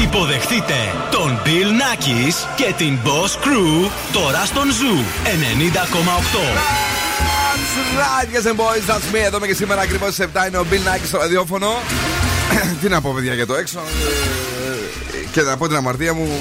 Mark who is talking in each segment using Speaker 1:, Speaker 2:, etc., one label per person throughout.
Speaker 1: Υποδεχτείτε τον Bill Nackis και την Boss Crew τώρα στον Zoo 90,8.
Speaker 2: That's right, yes and boys, that's me. Εδώ είμαι και σήμερα ακριβώς στις 7 είναι ο Bill Nike στο ραδιόφωνο. Τι να πω, παιδιά, για το έξω. Ε, Και να πω την αμαρτία μου.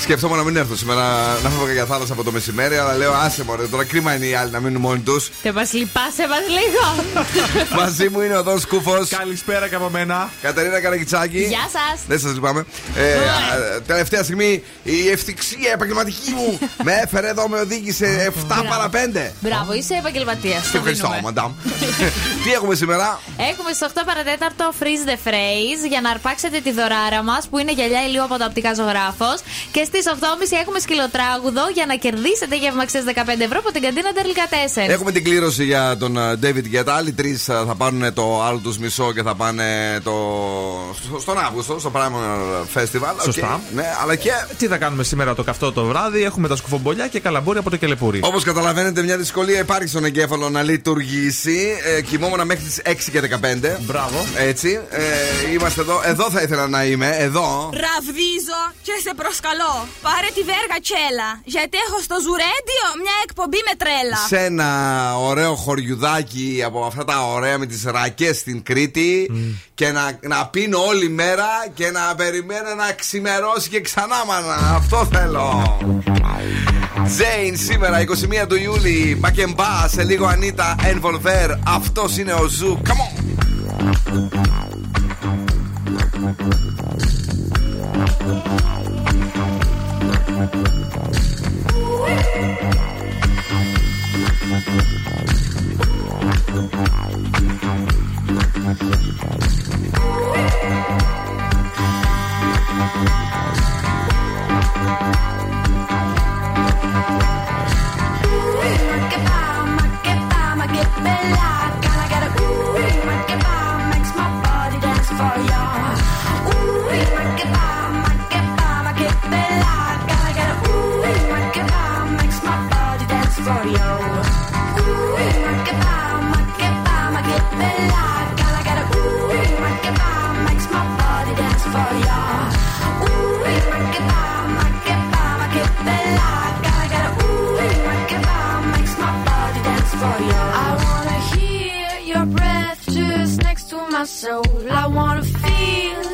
Speaker 2: Σκεφτόμουν να μην έρθω σήμερα να φεύγω για θάλασσα από το μεσημέρι, αλλά λέω άσε μωρέ, τώρα κρίμα είναι οι άλλοι να μείνουν μόνοι τους.
Speaker 3: Τε μας λυπάσαι μας λίγο.
Speaker 2: Μαζί μου είναι ο Δόν Σκούφος.
Speaker 4: Καλησπέρα και από μένα.
Speaker 2: Κατερίνα Καρακιτσάκη.
Speaker 3: Γεια σας.
Speaker 2: Δεν σας λυπάμαι. Ε, α, τελευταία στιγμή η ευτυχία επαγγελματική μου με έφερε εδώ, με οδήγησε 7 παρα 5.
Speaker 3: Μπράβο, είσαι επαγγελματίας.
Speaker 2: Σε ευχαριστώ, μαντάμ. Τι έχουμε σήμερα;
Speaker 3: Έχουμε στο 8 παρά τέταρτο freeze the phrase για να αρπάξετε τη δωράρα μας που είναι γυαλιά ηλίου από το οπτικά ζωγράφος. Και στις 8.30 έχουμε σκυλοτράγουδο για να κερδίσετε γεύμα αξία 15 ευρώ από την καντίνα Τερλικά 4.
Speaker 2: Έχουμε την κλήρωση για τον ε, David Guetta. Άλλοι τρεις θα πάρουν το άλλο τους μισό και θα πάνε το... στο- στον Αύγουστο, στο Primal Festival.
Speaker 4: Σωστά.
Speaker 2: Οκ. Ναι, αλλά και
Speaker 4: Τι θα κάνουμε σήμερα το καυτό το βράδυ; Έχουμε τα σκουφομπολιά και καλαμπούρι από το κελεπούρι.
Speaker 2: Όπως καταλαβαίνετε, μια δυσκολία υπάρχει στον εγκέφαλο να λειτουργήσει. Ε, κοιμόμουν μέχρι τις 6 και 15.
Speaker 4: Μπράβο.
Speaker 2: Έτσι. Ε, είμαστε εδώ. Εδώ θα ήθελα να είμαι. Εδώ.
Speaker 5: Ραβδίζω και σε προσκαλώ. Πάρε τη βέργα τσέλα. Γιατί έχω στο Ζουρέντιο μια εκπομπή με τρέλα.
Speaker 2: Σε ένα ωραίο χωριουδάκι από αυτά τα ωραία με τις ρακές στην Κρήτη και να, να πίνω όλη μέρα και να περιμένω να ξημερώσει και ξανά μάνα. Αυτό θέλω. Τζέιν σήμερα 21 του Ιούλη Μπακεμπά σε λίγο Ανίτα Envolver Αυτός είναι ο Ζου Come on
Speaker 6: Soul. I wanna feel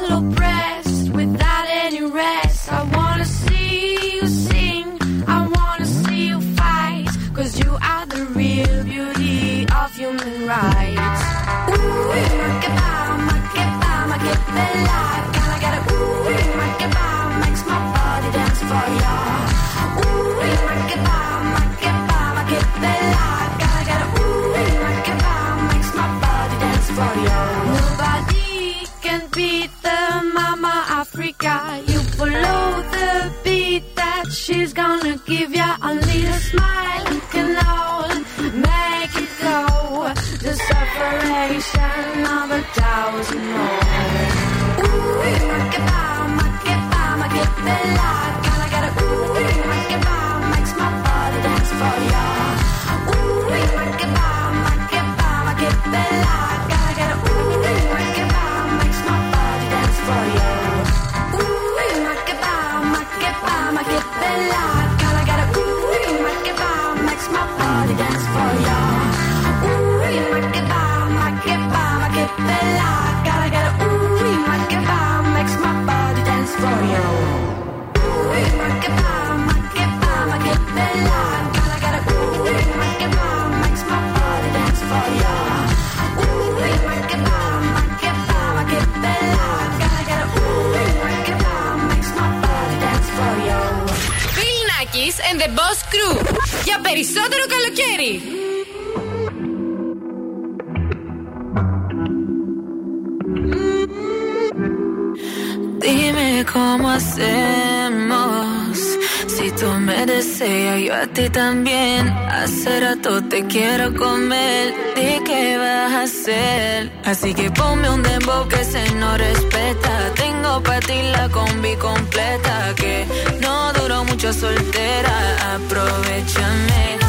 Speaker 7: ti también. Hace rato te quiero comer. ¿De qué vas a hacer? Así que ponme un dembow que se no respeta. Tengo para ti la combi completa. Que no duró mucho soltera. Aprovechame.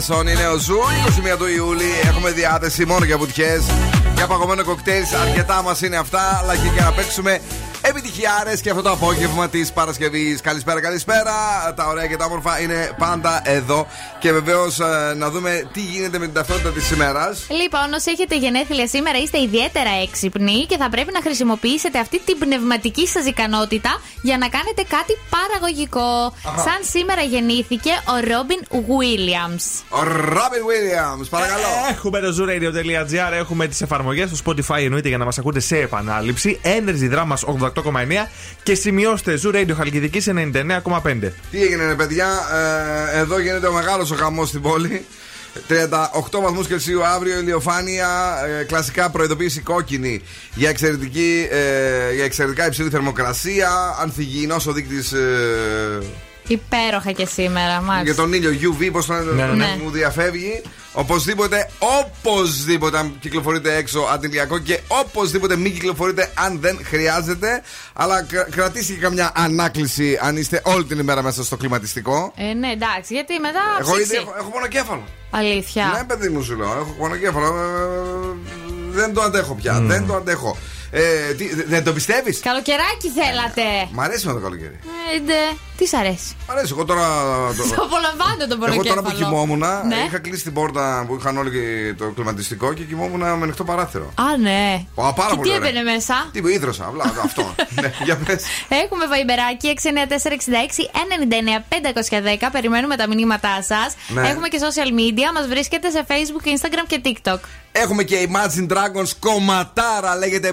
Speaker 2: Έλα, Henderson είναι ο Zoo. 21 του Ιούλη. Έχουμε διάθεση μόνο για βουτιές. Για παγωμένο κοκτέιλ. Αρκετά μας είναι αυτά. Αλλά και για να παίξουμε επιτυχιάρες και αυτό το απόγευμα της Παρασκευής. Καλησπέρα, καλησπέρα. Τα ωραία και τα όμορφα είναι πάντα εδώ. Και βεβαίως να δούμε τι γίνεται με την ταυτότητα της ημέρας.
Speaker 3: Λοιπόν, όσοι έχετε γενέθλια σήμερα, είστε ιδιαίτερα έξυπνοι και θα πρέπει να χρησιμοποιήσετε αυτή την πνευματική σας ικανότητα για να κάνετε κάτι παραγωγικό. Σαν σήμερα γεννήθηκε ο Robin Williams.
Speaker 2: Ο Ρόμπιν Williams, παρακαλώ.
Speaker 4: Έχουμε το zooradio.gr, έχουμε τις εφαρμογές στο Spotify εννοείται για να μας ακούτε σε επανάληψη. Energy Drama 88,9 και σημειώστε Zoo Radio Χαλκιδικής 99,5.
Speaker 2: Τι έγινε, ρε παιδιά, ε, εδώ γίνεται ο μεγάλος ο χαμός στην πόλη. 38 βαθμούς Κελσίου αύριο, ηλιοφάνεια, ε, κλασικά προειδοποίηση κόκκινη για, εξαιρετική, ε, για εξαιρετικά υψηλή θερμοκρασία, ανθυγιεινός ο δείκτης ε,
Speaker 3: Υπέροχα και σήμερα, μάλιστα.
Speaker 2: για τον ήλιο UV, πώς το λένε,
Speaker 4: ναι,
Speaker 3: ναι.
Speaker 2: μου διαφεύγει. Οπωσδήποτε, οπωσδήποτε αν κυκλοφορείτε έξω αντιλιακό και οπωσδήποτε μην κυκλοφορείτε αν δεν χρειάζεται. Αλλά κρα- κρατήστε και καμιά ανάκληση αν είστε όλη την ημέρα μέσα στο κλιματιστικό.
Speaker 3: Ε, ναι, εντάξει, γιατί μετά.
Speaker 2: Εγώ
Speaker 3: ψήξη.
Speaker 2: ήδη έχω, έχω μονοκέφαλο.
Speaker 3: Αλήθεια.
Speaker 2: Ναι, παιδί μου σου λέω, έχω μονοκέφαλο. Ε, δεν το αντέχω πια. Δεν το αντέχω. Ε, τι, δε- δεν το πιστεύεις;
Speaker 3: Καλοκαιράκι θέλατε.
Speaker 2: Μ' αρέσει με το καλοκαίρι.
Speaker 3: Ε, ντε. Τις σ' αρέσει.
Speaker 2: Μ' αρέσει. Εγώ τώρα.
Speaker 3: Το απολαμβάνω τον
Speaker 2: Εγώ
Speaker 3: πονοκέφαλο.
Speaker 2: τώρα που κοιμόμουν,
Speaker 3: Ναι.
Speaker 2: είχα κλείσει την πόρτα που είχαν όλοι και το κλιματιστικό και κοιμόμουν με ανοιχτό παράθυρο.
Speaker 3: Α, ναι.
Speaker 2: Ω, πάρα
Speaker 3: και
Speaker 2: πολύ
Speaker 3: τι
Speaker 2: ωραία.
Speaker 3: έμπαινε μέσα;
Speaker 2: Τι που ίδρωσα, απλά αυτό. ναι, για πες.
Speaker 3: Έχουμε βαϊμπεράκι 694-66-99-510. Περιμένουμε τα μηνύματά σας.
Speaker 2: Ναι.
Speaker 3: Έχουμε και social media. Μας βρίσκεται σε Facebook, Instagram και TikTok.
Speaker 2: Έχουμε και Imagine Dragons κομματάρα, λέγεται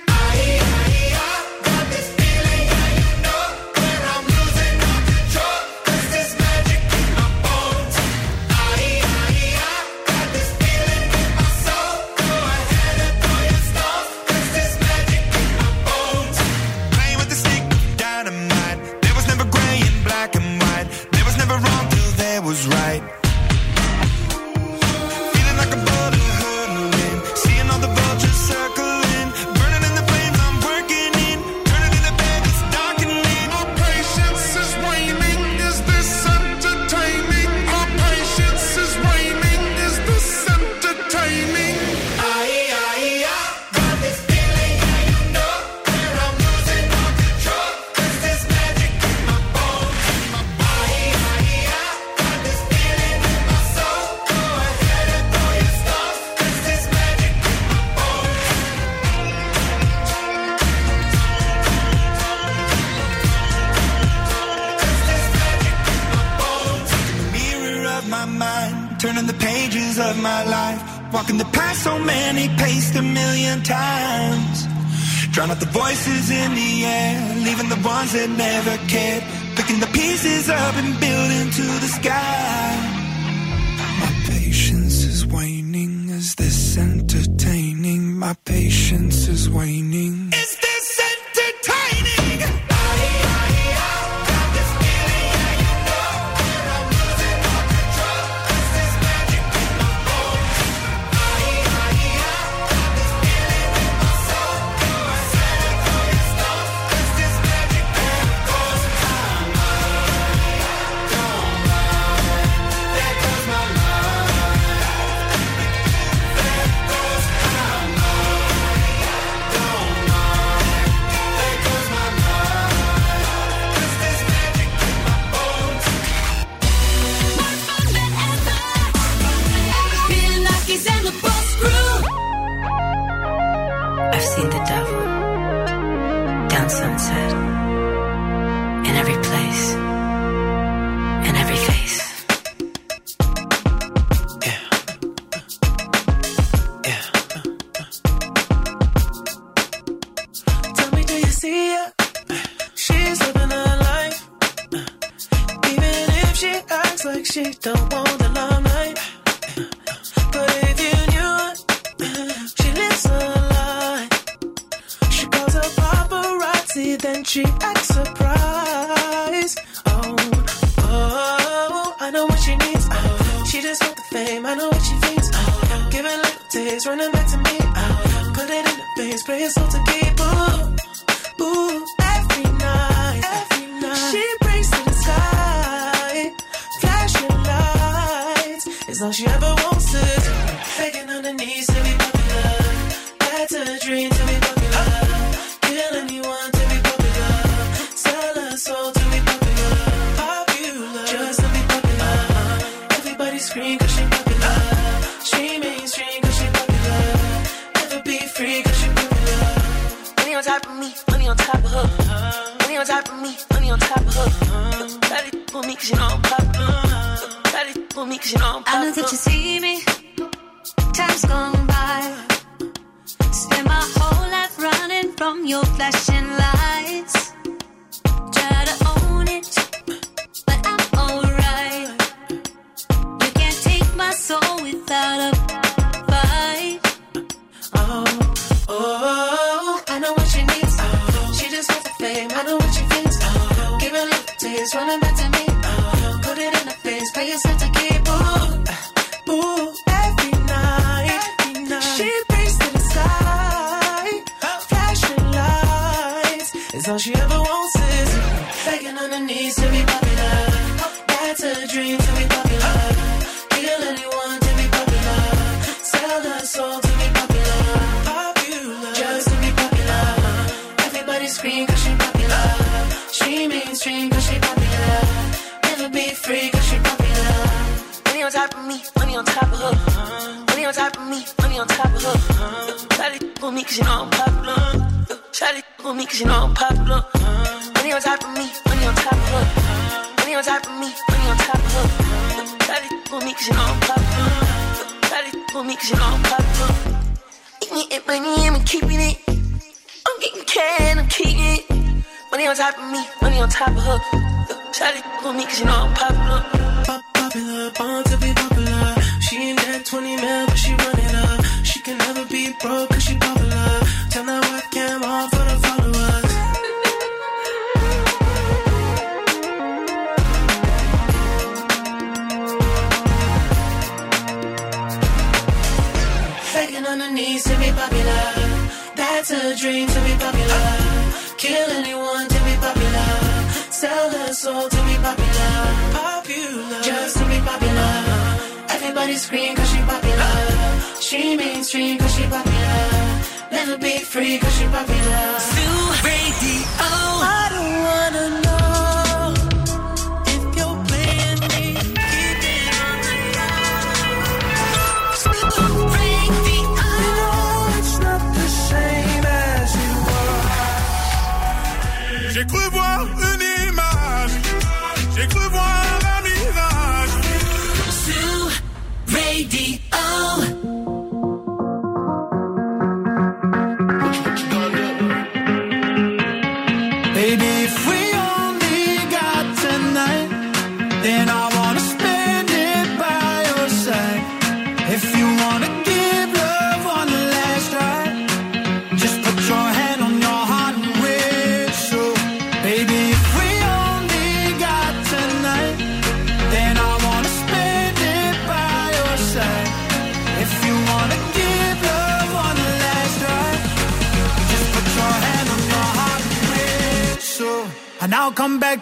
Speaker 8: Baby, if we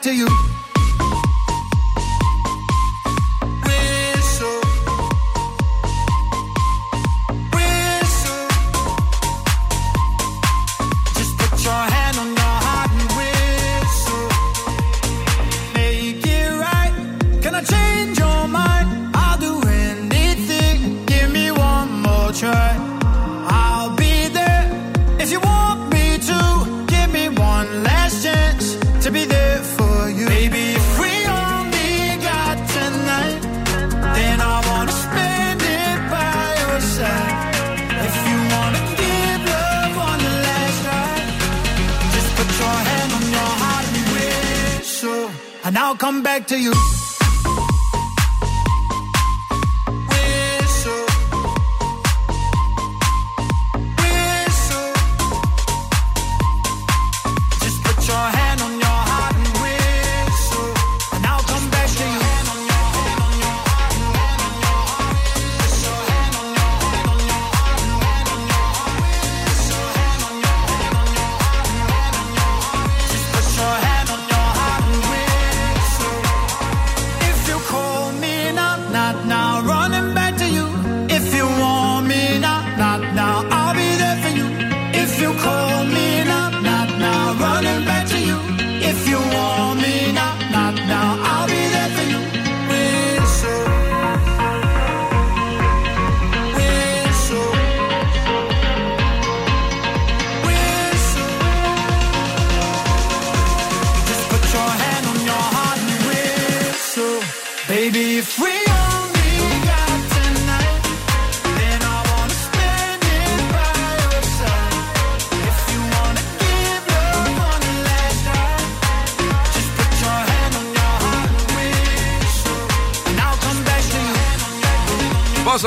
Speaker 8: to you.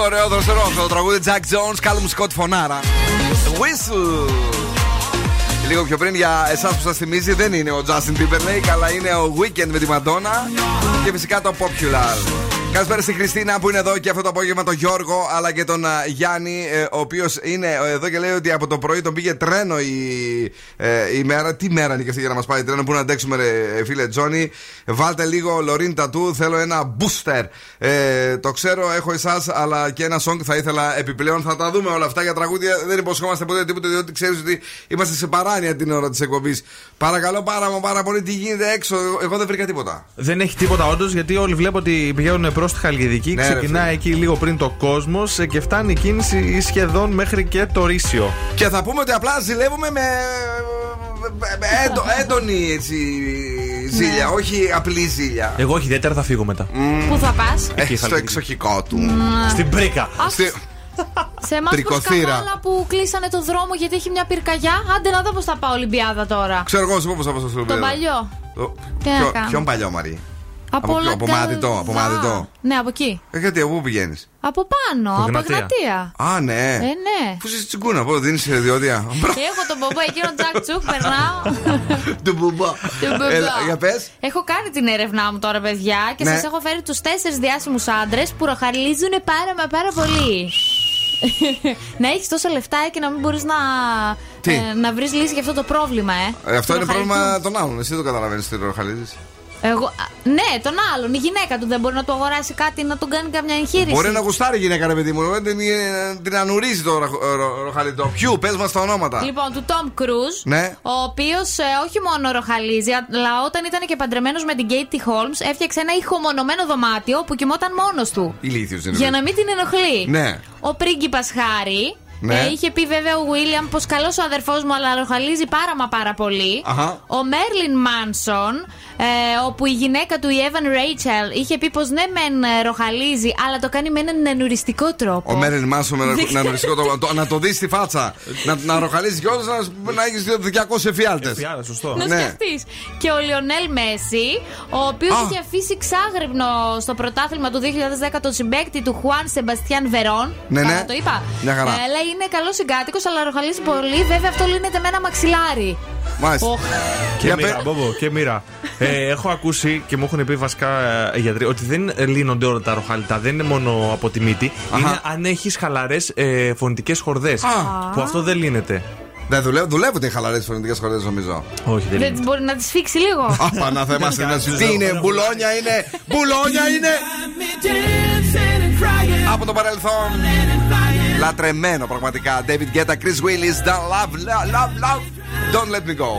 Speaker 2: Ωραίο δροσερό αυτό το τραγούδι Jack Jones, Callum Scott φωνάρα. Whistle. Λίγο πιο πριν για εσάς που σας θυμίζει δεν είναι ο Justin Timberlake, αλλά είναι ο Weekend με τη Madonna και φυσικά το Popular. Καλησπέρα στη Χριστίνα που είναι εδώ και αυτό το απόγευμα τον Γιώργο αλλά και τον α, Γιάννη ε, ο οποίος είναι εδώ και λέει ότι από το πρωί τον πήγε τρένο η, ε, η μέρα. Τι μέρα είναι και αυτή για να μας πάει τρένο που να αντέξουμε, ρε, φίλε Τζόνι. Βάλτε λίγο Λωρίν Τατού, θέλω ένα booster. Ε, το ξέρω, έχω εσάς, αλλά και ένα song θα ήθελα επιπλέον. Θα τα δούμε όλα αυτά για τραγούδια. Δεν υποσχόμαστε ποτέ τίποτα, διότι ξέρεις ότι είμαστε σε παράνοια την ώρα της εκπομπής. Παρακαλώ πάρα, μα πάρα πολύ τι γίνεται έξω. Εγώ δεν βρήκα τίποτα.
Speaker 4: Δεν έχει τίποτα όντως γιατί όλοι βλέπω ότι πηγαίνουν προς τη Χαλκιδική.
Speaker 2: Ναι, ρε,
Speaker 4: ξεκινάει
Speaker 2: φίλε.
Speaker 4: εκεί λίγο πριν το κόσμος και φτάνει η κίνηση σχεδόν μέχρι και το Ρήσιο.
Speaker 2: Και θα πούμε ότι απλά ζηλεύουμε με, με- με έντο- έντονη έτσι, ζήλια, όχι απλή ζήλια.
Speaker 4: Εγώ όχι, ιδιαίτερα θα φύγω μετά.
Speaker 3: Πού θα πας;
Speaker 2: Ε,
Speaker 4: Εκεί,
Speaker 2: στο
Speaker 4: Χαλκιδική.
Speaker 2: εξοχικό του.
Speaker 4: Στην πρίκα.
Speaker 2: Στη-
Speaker 3: Σε εμάς που
Speaker 2: Τρικοθήρα.
Speaker 3: σκανάλα που κλείσανε το δρόμο γιατί έχει μια πυρκαγιά. Άντε να δω πώς θα πάω Ολυμπιάδα τώρα.
Speaker 2: Ξέρω εγώ, σου πω πώς θα πάω στο
Speaker 3: Τον
Speaker 2: Σλοβενία.
Speaker 3: παλιό.
Speaker 2: Το-
Speaker 3: Τι να
Speaker 2: ποιο-
Speaker 3: κάνω.
Speaker 2: Ποιον παλιό, Μαρή;
Speaker 3: Από,
Speaker 2: ποιο,
Speaker 3: όλα
Speaker 2: από
Speaker 3: τα-
Speaker 2: Μάδιτο, από
Speaker 3: Α,
Speaker 2: Μάδιτο.
Speaker 3: Ναι, από εκεί.
Speaker 2: Ε, γιατί, από πού πηγαίνεις;
Speaker 3: Από πάνω, από
Speaker 2: Εγνατία.
Speaker 3: Εγνατία.
Speaker 2: Α, ναι.
Speaker 3: Ε, ναι.
Speaker 2: Πού είσαι τσιγκούνα, πού δίνεις διόδια.
Speaker 3: Έχω τον μπομπό εκείνο τζακ τσουκ, περνάω.
Speaker 2: Του μπουμπά.
Speaker 3: Τον μπομπό.
Speaker 2: Έλα, για πες.
Speaker 3: Έχω κάνει την έρευνά μου τώρα, παιδιά, και
Speaker 2: Ναι.
Speaker 3: σας έχω φέρει τους τέσσερις διάσημους άντρες που ροχαλίζουν πάρα μα πάρα πολύ. να έχεις τόσα λεφτά και να μην μπορείς να,
Speaker 2: Τι;
Speaker 3: ε, να βρεις λύση για αυτό το πρόβλημα, ε.
Speaker 2: Ε, αυτό
Speaker 3: Του
Speaker 2: είναι
Speaker 3: ροχαλιτού.
Speaker 2: πρόβλημα των άλλων. Εσύ δεν καταλαβαίνεις τι ροχαλίζεις.
Speaker 3: Εγώ, α, ναι, τον άλλον. Η γυναίκα του δεν μπορεί να του αγοράσει κάτι να τον κάνει καμιά εγχείρηση.
Speaker 2: Μπορεί να γουστάρει η γυναίκα, ρε παιδί μου. δεν Την, την ανουρίζει το ροχ- ρο- ροχαλιτό. Ποιου, πες μας τα ονόματα.
Speaker 3: Λοιπόν, του Τόμ Κρούζ,
Speaker 2: Ναι.
Speaker 3: ο οποίος όχι μόνο ροχαλίζει, αλλά όταν ήταν και παντρεμένος με την Katie Holmes, έφτιαξε ένα ηχομονωμένο δωμάτιο που κοιμόταν μόνος του.
Speaker 2: Ηλίθιος είναι.
Speaker 3: Για να μην την ενοχλεί.
Speaker 2: Ναι.
Speaker 3: Ο πρίγκιπας Χάρη.
Speaker 2: Ναι.
Speaker 3: ε, είχε πει βέβαια ο Βίλιαμ πως καλός ο αδερφός μου, αλλά ροχαλίζει πάρα μα πάρα πολύ.
Speaker 2: Αχα.
Speaker 3: Ο Μέρλιν Μάνσον, ε, όπου η γυναίκα του, η Evan Rachel, είχε πει πως ναι, μεν ε, ροχαλίζει, αλλά το κάνει με έναν ενουριστικό τρόπο.
Speaker 2: Ο Μέριν Μάσο με
Speaker 3: Δεν
Speaker 2: να,
Speaker 3: ξέρω.
Speaker 2: νοριστικό το- το- να το δεις στη φάτσα. να, να ροχαλίζεις κιόλα να, να έχεις 200 εφιάλτες.
Speaker 4: Εφιάλτες, σωστό.
Speaker 3: Να
Speaker 2: Ναι.
Speaker 3: σκεφτείς. Και ο Λιονέλ Μέση, ο οποίος
Speaker 2: Α.
Speaker 3: είχε αφήσει ξάγρυπνο στο πρωτάθλημα του 2010 τον συμπέκτη του Χουάν Σεμπαστιάν Βερόν.
Speaker 2: Ναι,
Speaker 3: Καλά
Speaker 2: ναι.
Speaker 3: το είπα.
Speaker 2: Μια χαρά.
Speaker 3: Ε, λέει είναι καλός συγκάτοικος, αλλά ροχαλίζει πολύ. Βέβαια αυτό λύνεται με ένα μαξιλάρι.
Speaker 2: Μάλιστα.
Speaker 3: Οχ.
Speaker 4: Και
Speaker 2: Για
Speaker 4: μοίρα,
Speaker 2: πε-
Speaker 4: Μπόμπο, και μοίρα. ε, έχω ακούσει και μου έχουν πει βασικά ε, γιατροί ότι δεν λύνονται όλα τα ροχαλιτά. Δεν είναι μόνο από τη μύτη. Είναι αν έχεις χαλαρές ε, φωνητικές χορδές. Που αυτό δεν λύνεται.
Speaker 2: Δεν δουλεύουν, δουλεύουν οι χαλαρές φωνητικές χορδές, νομίζω.
Speaker 4: Όχι, δεν
Speaker 3: Δεν
Speaker 4: λύνεται.
Speaker 3: μπορεί να τη σφίξει λίγο.
Speaker 2: Α, πανά θέμα Τι είναι, μπουλόνια είναι, μπουλόνια είναι; Από το παρελθόν. Λατρεμένο πραγματικά. David Guetta, Chris Willis, Don't Love, Love, Love, Love. Don't let me go.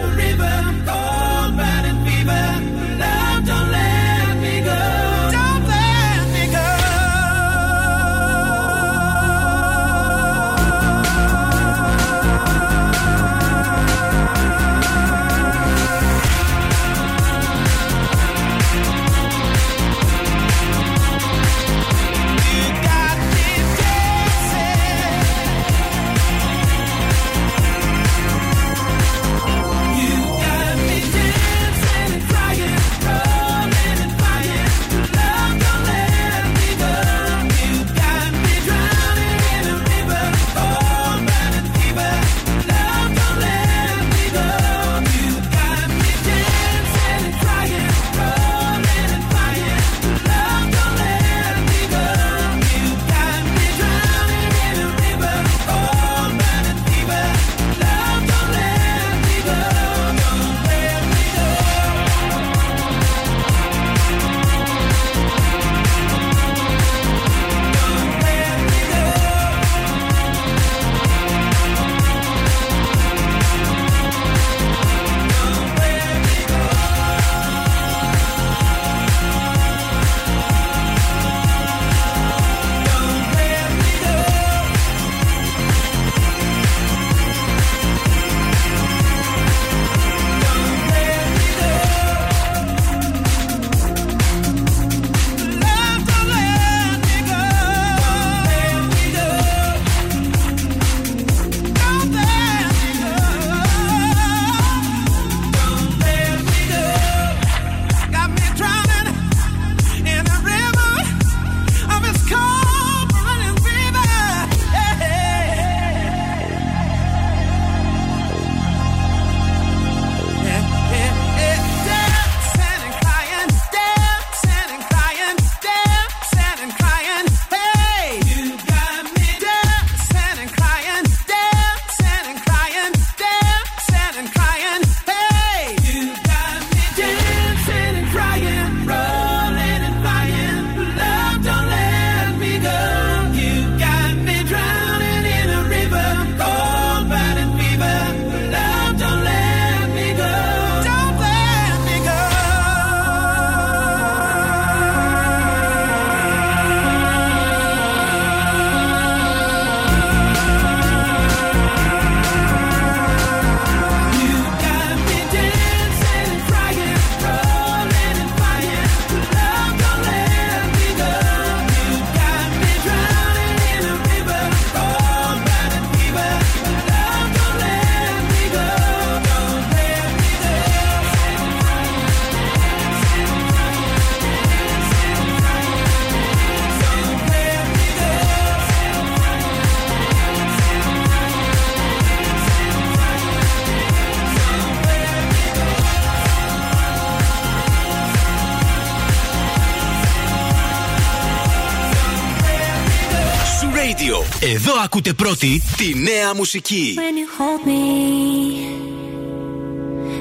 Speaker 1: Ακούτε πρώτη τη νέα μουσική.
Speaker 9: When you hold me,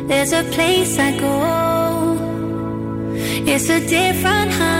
Speaker 9: there's a place I go. It's a different high.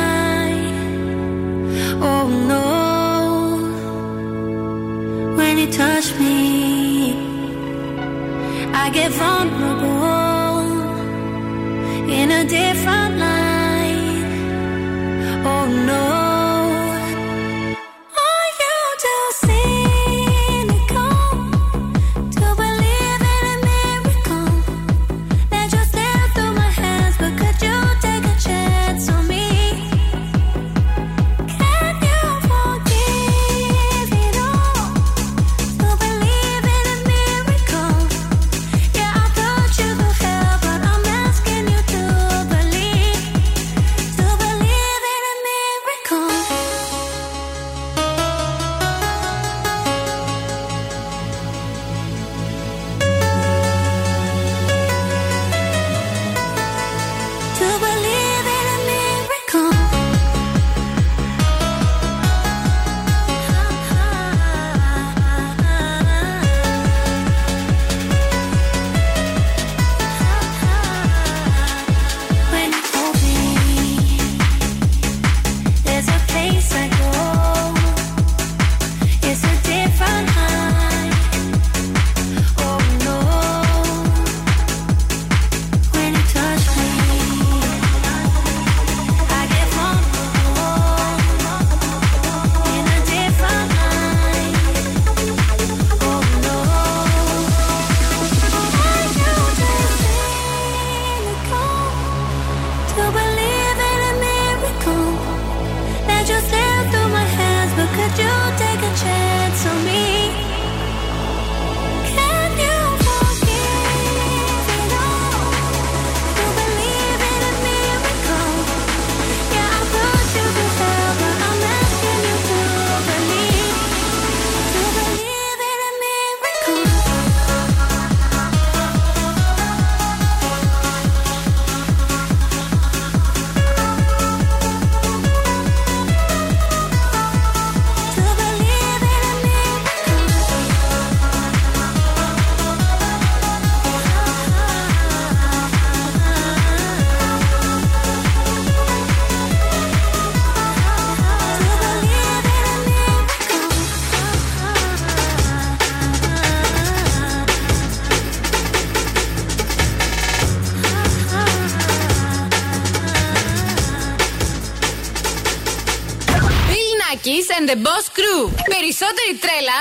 Speaker 10: περισσότερη τρέλα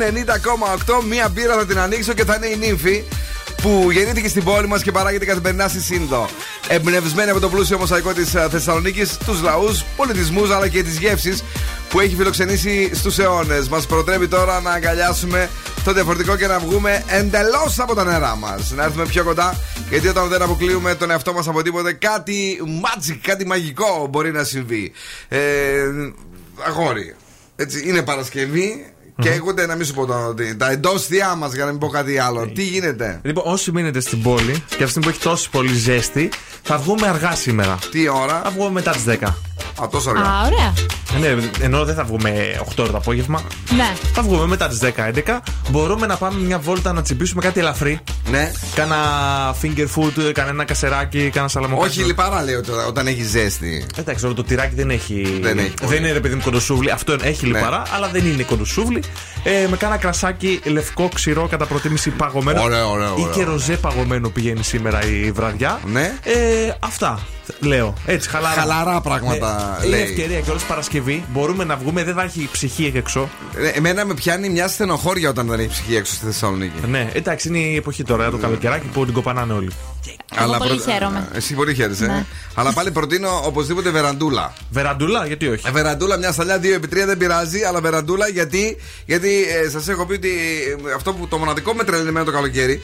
Speaker 2: 90,8. Μία μπύρα θα την ανοίξω και θα είναι η νύμφη που γεννήθηκε στην πόλη μας και παράγεται καθημερινά στη Σύνδο. Εμπνευσμένη από το πλούσιο μοσαϊκό της Θεσσαλονίκης, τους λαούς, πολιτισμούς αλλά και τις γεύσεις που έχει φιλοξενήσει στους αιώνες. Μας προτρέπει τώρα να αγκαλιάσουμε το διαφορετικό και να βγούμε εντελώς από τα νερά μας. Να έρθουμε πιο κοντά, γιατί όταν δεν αποκλείουμε τον εαυτό μας από τίποτε, κάτι magic, κάτι μαγικό μπορεί να συμβεί. Ε, αγόρι. Έτσι, είναι Παρασκευή. Και έχονται να μην σου πω τώρα ότι τα εντόστια μας για να μην πω κάτι άλλο. Τι γίνεται;
Speaker 4: Λοιπόν, όσοι μείνετε στην πόλη και αυτή που έχει τόσο πολύ ζέστη, θα βγούμε αργά σήμερα.
Speaker 2: Τι ώρα;
Speaker 4: Θα βγούμε μετά τις 10.
Speaker 2: Α, τόσο αργά.
Speaker 3: Α, ωραία.
Speaker 4: Ναι, ενώ δεν θα βγούμε 8 ώρα το απόγευμα.
Speaker 3: Ναι.
Speaker 4: Θα βγούμε μετά τις 10-11. Μπορούμε να πάμε μια βόλτα να τσιμπήσουμε κάτι ελαφρύ.
Speaker 2: Ναι.
Speaker 4: Κάνα finger food, κανένα κασεράκι, κάνα σαλαμοκάκι.
Speaker 2: Όχι λιπαρά λέει ότι όταν έχει ζέστη.
Speaker 4: Εντάξει, όλο το τυράκι δεν έχει.
Speaker 2: Δεν έχει πολύ.
Speaker 4: δεν είναι ρε παιδί μου κοντοσούβλι. Αυτό έχει
Speaker 2: Ναι.
Speaker 4: λιπαρά, αλλά δεν είναι κοντοσούβλι. Ε, με κάνα κρασάκι λευκό ξηρό κατά προτίμηση παγωμένο.
Speaker 2: Ωραίο, ωραίο,
Speaker 4: Ή
Speaker 2: ωραίο.
Speaker 4: και ροζέ παγωμένο πηγαίνει σήμερα η βραδιά.
Speaker 2: Ναι.
Speaker 4: Ε, αυτά λέω. Έτσι, χαλαρά.
Speaker 2: Χαλαρά πράγματα
Speaker 4: Ναι. Είναι
Speaker 2: λέει.
Speaker 4: ευκαιρία και όλη Παρασκευή. Μπορούμε να βγούμε, δεν θα έχει ψυχή έξω.
Speaker 2: Ε, Εμένα με πιάνει μια στενοχώρια όταν δεν έχει ψυχή έξω στη Θεσσαλονίκη.
Speaker 4: Ναι, εντάξει, είναι η εποχή τώρα, το καλοκαιράκι που την κοπανάνε όλοι.
Speaker 3: Εγώ πολύ χαίρομαι.
Speaker 2: Εσύ πολύ χαίρεσαι.
Speaker 3: Ναι.
Speaker 2: ε. Αλλά πάλι προτείνω οπωσδήποτε βεραντούλα.
Speaker 4: Βεραντούλα, γιατί όχι;
Speaker 2: Ε, Βεραντούλα, μια σταλιά 2x3 δεν πειράζει, αλλά βεραντούλα γιατί, γιατί ε, σας έχω πει ότι ε, αυτό που το μοναδικό με τρελαίνει εμένα το καλοκαιρι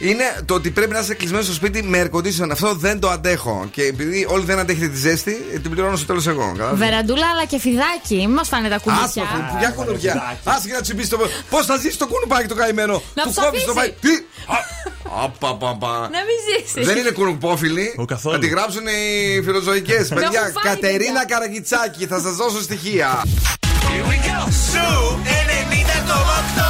Speaker 2: είναι το ότι πρέπει να είσαι κλεισμένος στο σπίτι με air condition. Αυτό δεν το αντέχω. Και επειδή όλοι δεν αντέχετε τη ζέστη, ε, την πληρώνω στο τέλος εγώ. κατάλαβες.
Speaker 3: Βεραντούλα αλλά και φιδάκι. Μην μας φάνε τα
Speaker 2: Άσο,
Speaker 3: κουμπιά.
Speaker 2: ποια κουνουπιά. Άσε και να τσιμπήσεις το. Πώς θα ζήσει το κουνουπάκι το καημένο;
Speaker 3: Να
Speaker 2: Του κόβεις το
Speaker 3: ψοφήσει.
Speaker 2: πάκι. Τι. Απαπαπα.
Speaker 3: Να μην ζήσεις.
Speaker 2: Δεν είναι κουνουπόφιλοι.
Speaker 4: Ο καθόλου.
Speaker 2: Θα τη γράψουν οι φιλοζωικές.
Speaker 3: Να
Speaker 2: Παιδιά,
Speaker 3: έχουν φάει
Speaker 2: Κατερίνα
Speaker 3: παιδιά.
Speaker 2: Καραγκιτσάκη, θα σας δώσω στοιχεία.
Speaker 11: Σου 90,8.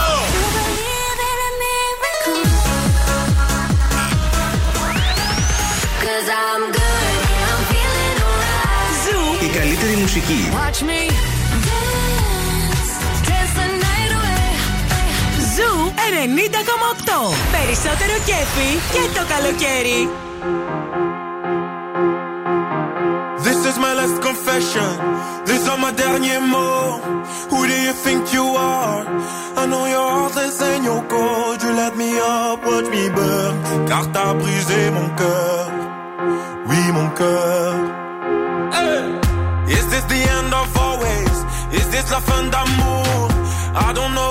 Speaker 9: Cause I'm good, yeah, I'm feeling alright.
Speaker 12: Η καλύτερη μουσική.
Speaker 9: Watch me
Speaker 13: 90,8. Περισσότερο κέφι και το καλοκαίρι.
Speaker 14: This is my last confession. These are my derniers mots. Who do you think you are? I know your heart is in your code. You let me up, watch me burn. Car t'as brisé mon cœur. Oui, mon cœur. Hey! Is this the end of always? Is this la fin d'amour? I don't know who I am.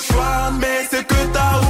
Speaker 14: choix, mais c'est que t'as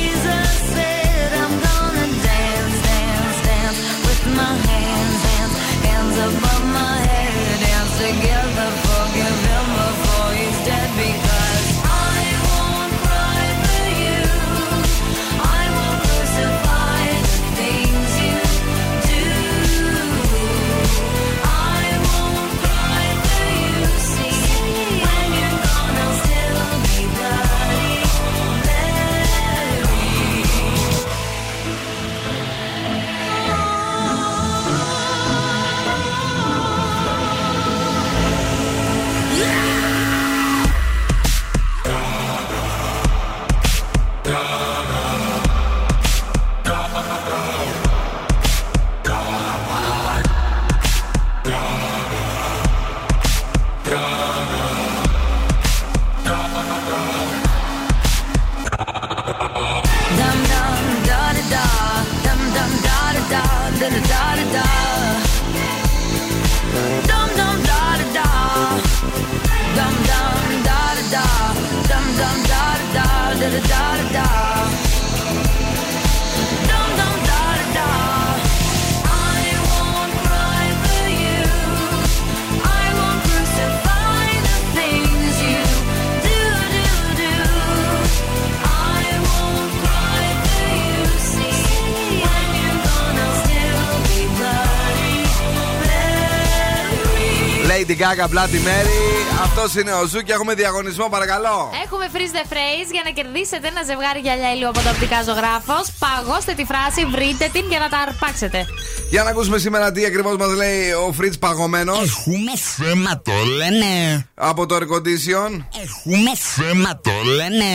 Speaker 2: Lady Gaga, Bloody Mary. Αυτός είναι ο Zoo και έχουμε διαγωνισμό, παρακαλώ.
Speaker 3: Έχουμε freeze the phrase για να κερδίσετε ένα ζευγάρι γυαλιά ηλίου από το οπτικά ζωγράφος. Παγώστε τη φράση, βρείτε την για να τα αρπάξετε.
Speaker 2: Για να ακούσουμε σήμερα τι ακριβώς μας λέει ο freeze παγωμένος.
Speaker 15: Έχουμε θέμα, το λένε.
Speaker 2: Από το Air Condition.
Speaker 15: Έχουμε θέμα, το λένε.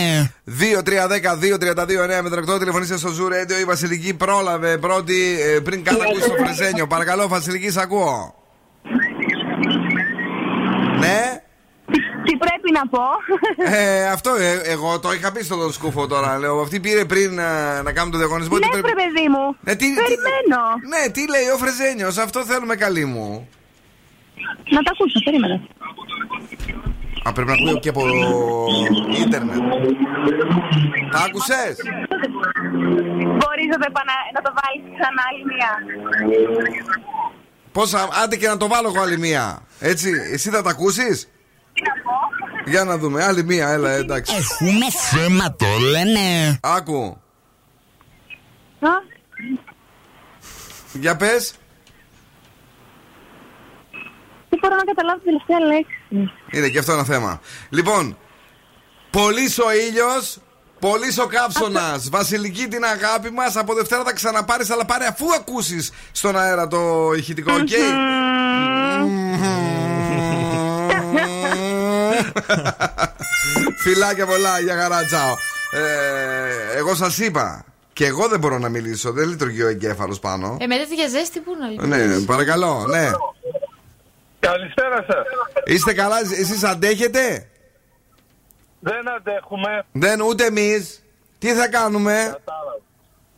Speaker 2: 2-3-10-2-32-9 με 8 τηλεφωνήστε στο Zoo Radio. Η Βασιλική πρόλαβε πρώτη ε, πριν καν ακούσει το Φρεζένιο. Παρακαλώ, Βασιλική, σ' ακούω. Ναι.
Speaker 6: Τι πρέπει να πω;
Speaker 2: Ε, αυτό ε, εγώ το είχα πει στον σκούφο τώρα. Λέω, αυτή πήρε πριν ε, να κάνουμε το διαγωνισμό.
Speaker 6: Ναι,
Speaker 2: τι πρέπει-
Speaker 6: ρε παιδί μου.
Speaker 2: Ε, τι- τι-
Speaker 6: Περιμένω.
Speaker 2: Ναι, τι λέει ο Φρεζένιος, αυτό θέλουμε καλή μου.
Speaker 6: Να τα ακούσω, περίμενα.
Speaker 2: Α, πρέπει να ακούω και από ίντερνετ. Τα άκουσες;
Speaker 6: Μπορείς να το, επανα... να το βάλεις ξανά άλλη μία.
Speaker 2: Πόσα, άντε και να το βάλω εγώ άλλη μία. Έτσι, εσύ θα τα ακούσεις; Για να δούμε, άλλη μία, έλα, εντάξει.
Speaker 15: Έχουμε θέμα, το λένε.
Speaker 2: Άκου.
Speaker 6: Α,
Speaker 2: Για πες.
Speaker 6: δεν μπορώ να καταλάβω τη τελευταία λέξη;
Speaker 2: Είναι και αυτό ένα θέμα. Λοιπόν, πολύς ο ήλιος Πολύ ο κάψονα. Βασιλική την αγάπη μας. Από Δευτέρα θα ξαναπάρεις, αλλά πάρε αφού ακούσεις στον αέρα το ηχητικό, οκ; Φιλάκια πολλά, για χαρά, τσάω. Ε, εγώ σας είπα. Και εγώ δεν μπορώ να μιλήσω. Δεν λειτουργεί ο εγκέφαλος πάνω.
Speaker 3: Ε, με τέτοια ζέστη πού να λειτουργήσει.
Speaker 2: Ναι, παρακαλώ, ναι.
Speaker 16: Καλησπέρα σας.
Speaker 2: Είστε καλά, εσείς αντέχετε;
Speaker 16: Δεν αντέχουμε.
Speaker 2: Δεν ούτε εμείς. Τι θα κάνουμε;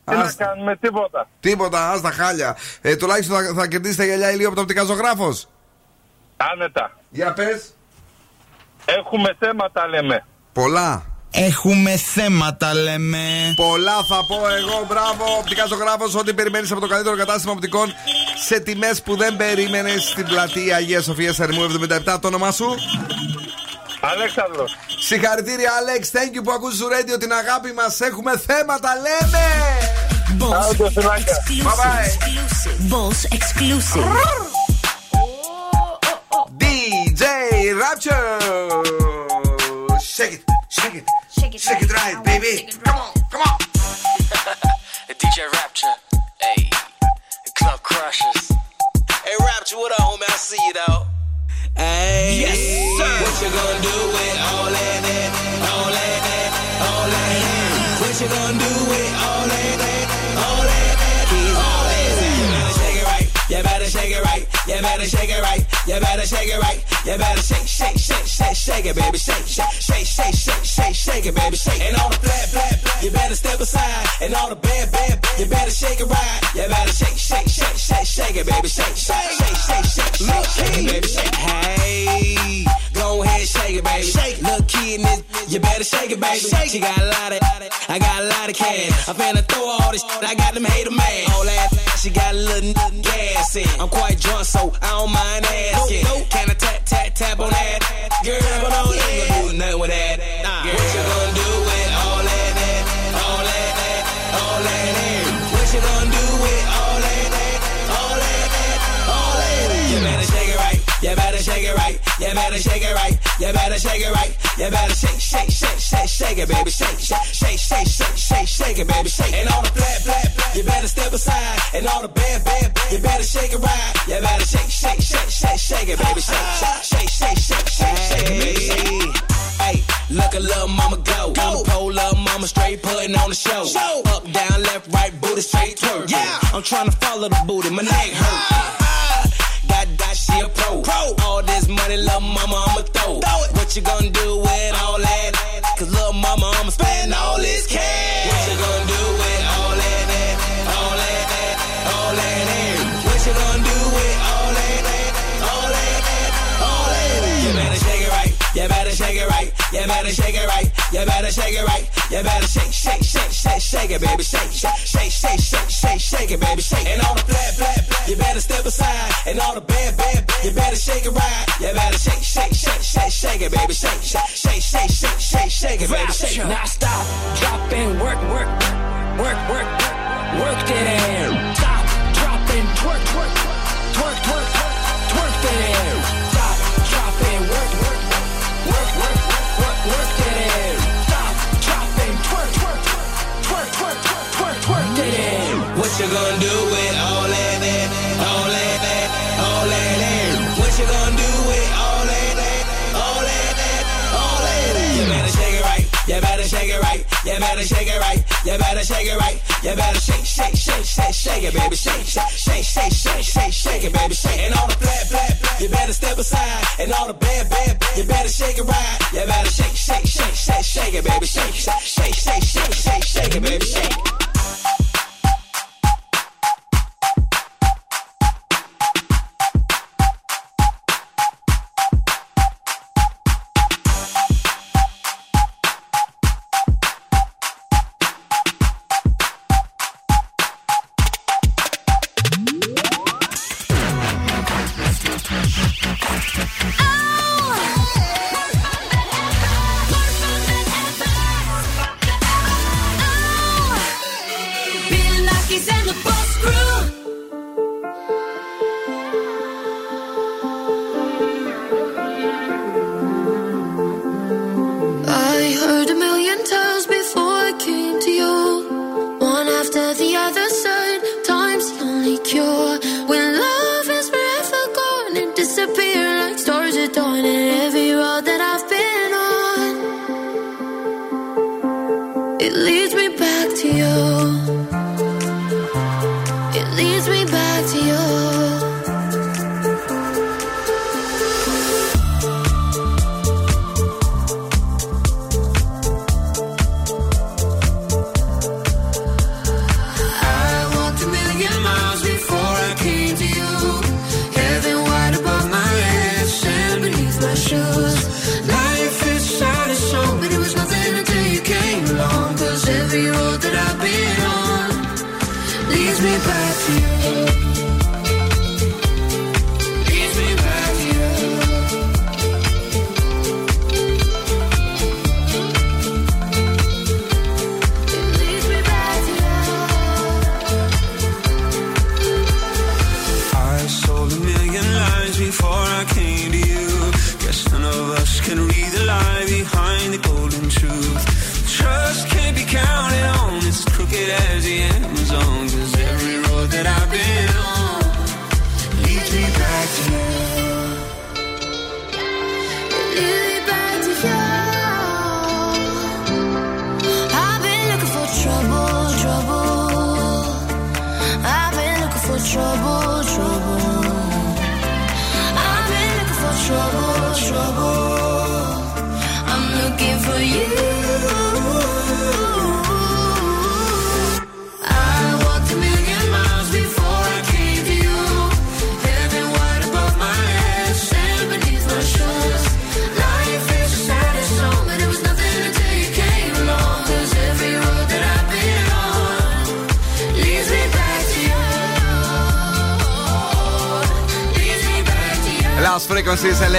Speaker 16: Τι να
Speaker 2: Ας-
Speaker 16: κάνουμε, τίποτα.
Speaker 2: Τίποτα, ας τα χάλια. Ε, τουλάχιστον θα, θα κερδίσετε γυαλιά ηλίου από το οπτικά ζωγράφος.
Speaker 16: Άνετα.
Speaker 2: Για πες.
Speaker 16: Έχουμε θέματα, λέμε.
Speaker 2: Πολλά.
Speaker 12: Έχουμε θέματα λέμε
Speaker 2: Πολλά θα πω εγώ, μπράβο. Οπτικά ζωγράφος, ό,τι περιμένεις από το καλύτερο κατάστημα οπτικών σε τιμές που δεν περίμενες στην πλατεία Αγίας Σοφίας Ερμού 77. Το όνομά σου;
Speaker 16: Αλέξανδρος.
Speaker 2: Συγχαρητήρια, Alex. Thank you που ακούς σου radio την αγάπη μα. Έχουμε θέματα, λέμε.
Speaker 16: Άντε, φιλάκια.
Speaker 2: Bye bye.
Speaker 13: Boss exclusive.
Speaker 2: DJ Rapture. Shake it, shake it, shake it, shake it right, baby. Come on, come on.
Speaker 11: DJ Rapture. Hey. Club Crushers. Hey, Rapture, what up, homie? I see you, though. Hey. Yes, sir. What you gonna do with all that, that, all that, that, all that, that? What you gonna do with all that, that, all that, that, all that, that? You better shake it right. You better shake it right. You better shake it right. You better shake it right. You better shake, shake, shake, shake, shake it, baby. Shake, shake, shake, shake, shake, shake, shake it, baby. Shake. And all the flat, flat, flat, you better step aside. And all the bad, bad, you better shake it right. You better shake, shake, shake, shake, shake it, baby. Shake, shake, shake, shake, shake, shake, shake it, baby. Shake. Hey, go ahead, shake it, baby. Shake. Little kid in this, you better shake it, baby. Shake. She got a lot of, I got a lot of cash. I'm finna throw all this, shit, I got them hater man. All that, she got a little n- gas in. I'm quite drunk, so I don't mind asking. Can I tap, tap, tap on that? Girl, but I ain't gonna do nothing with that. Girl, what you gonna do with all that, that, all that, that, all that, that? What you gonna do with all that, that, all that, that, all that? You better. You better shake it right. You better shake it right. You better shake it right. You better shake, shake, shake, shake, shake it, baby. Shake, shake, shake, shake, shake, shake, shake it, baby. Shake. And all the flat, flat, flat, you better step aside. And all the bad, bad, you better shake it right. You better shake, shake, shake, shake, shake it, baby. Shake, shake, shake, shake, shake, shake, shake it, baby. Shake. Hey, look at little mama go. go. On the pole, little mama straight putting on the show. Up, down, left, right, booty straight twerk. Yeah, I'm trying to follow the booty, my neck hurt. Got she a pro. pro. All this money, little mama, I'ma throw. it. What you gonna do with all that? Cause little mama, I'ma spend all this cash. You better shake it right. You better shake it right. You better shake, shake, shake, shake, shake it, baby. Shake, shake, shake, shake, shake, shake, shake it, baby. Shake. And all the flat, flat, you better step aside. And all the bad, bad, you better shake it right. You better shake, shake, shake, shake, shake it, baby. Shake, shake, shake, shake, shake, shake, shake it, baby. Shake. Now stop, drop and work, work, work, work, work that ass. Stop, drop and twerk, twerk, twerk, twerk, twerk that ass. You gonna do with all that, that, all that, that, all that, that? What you gonna do with all that, that, all that, that, all that, that? You better shake it right. You better shake it right. You better shake it right. You better shake it right. You better shake, shake, shake, shake, it, baby. Shake, shake, shake, shake, shake, shake, shake it, baby. Shake. And all the flat, flat, you better step aside. And all the bad, bad, you better shake it right. You better shake, shake, shake, shake, shake it, baby. Shake, shake, shake, shake, shake, shake, shake it, baby. Shake.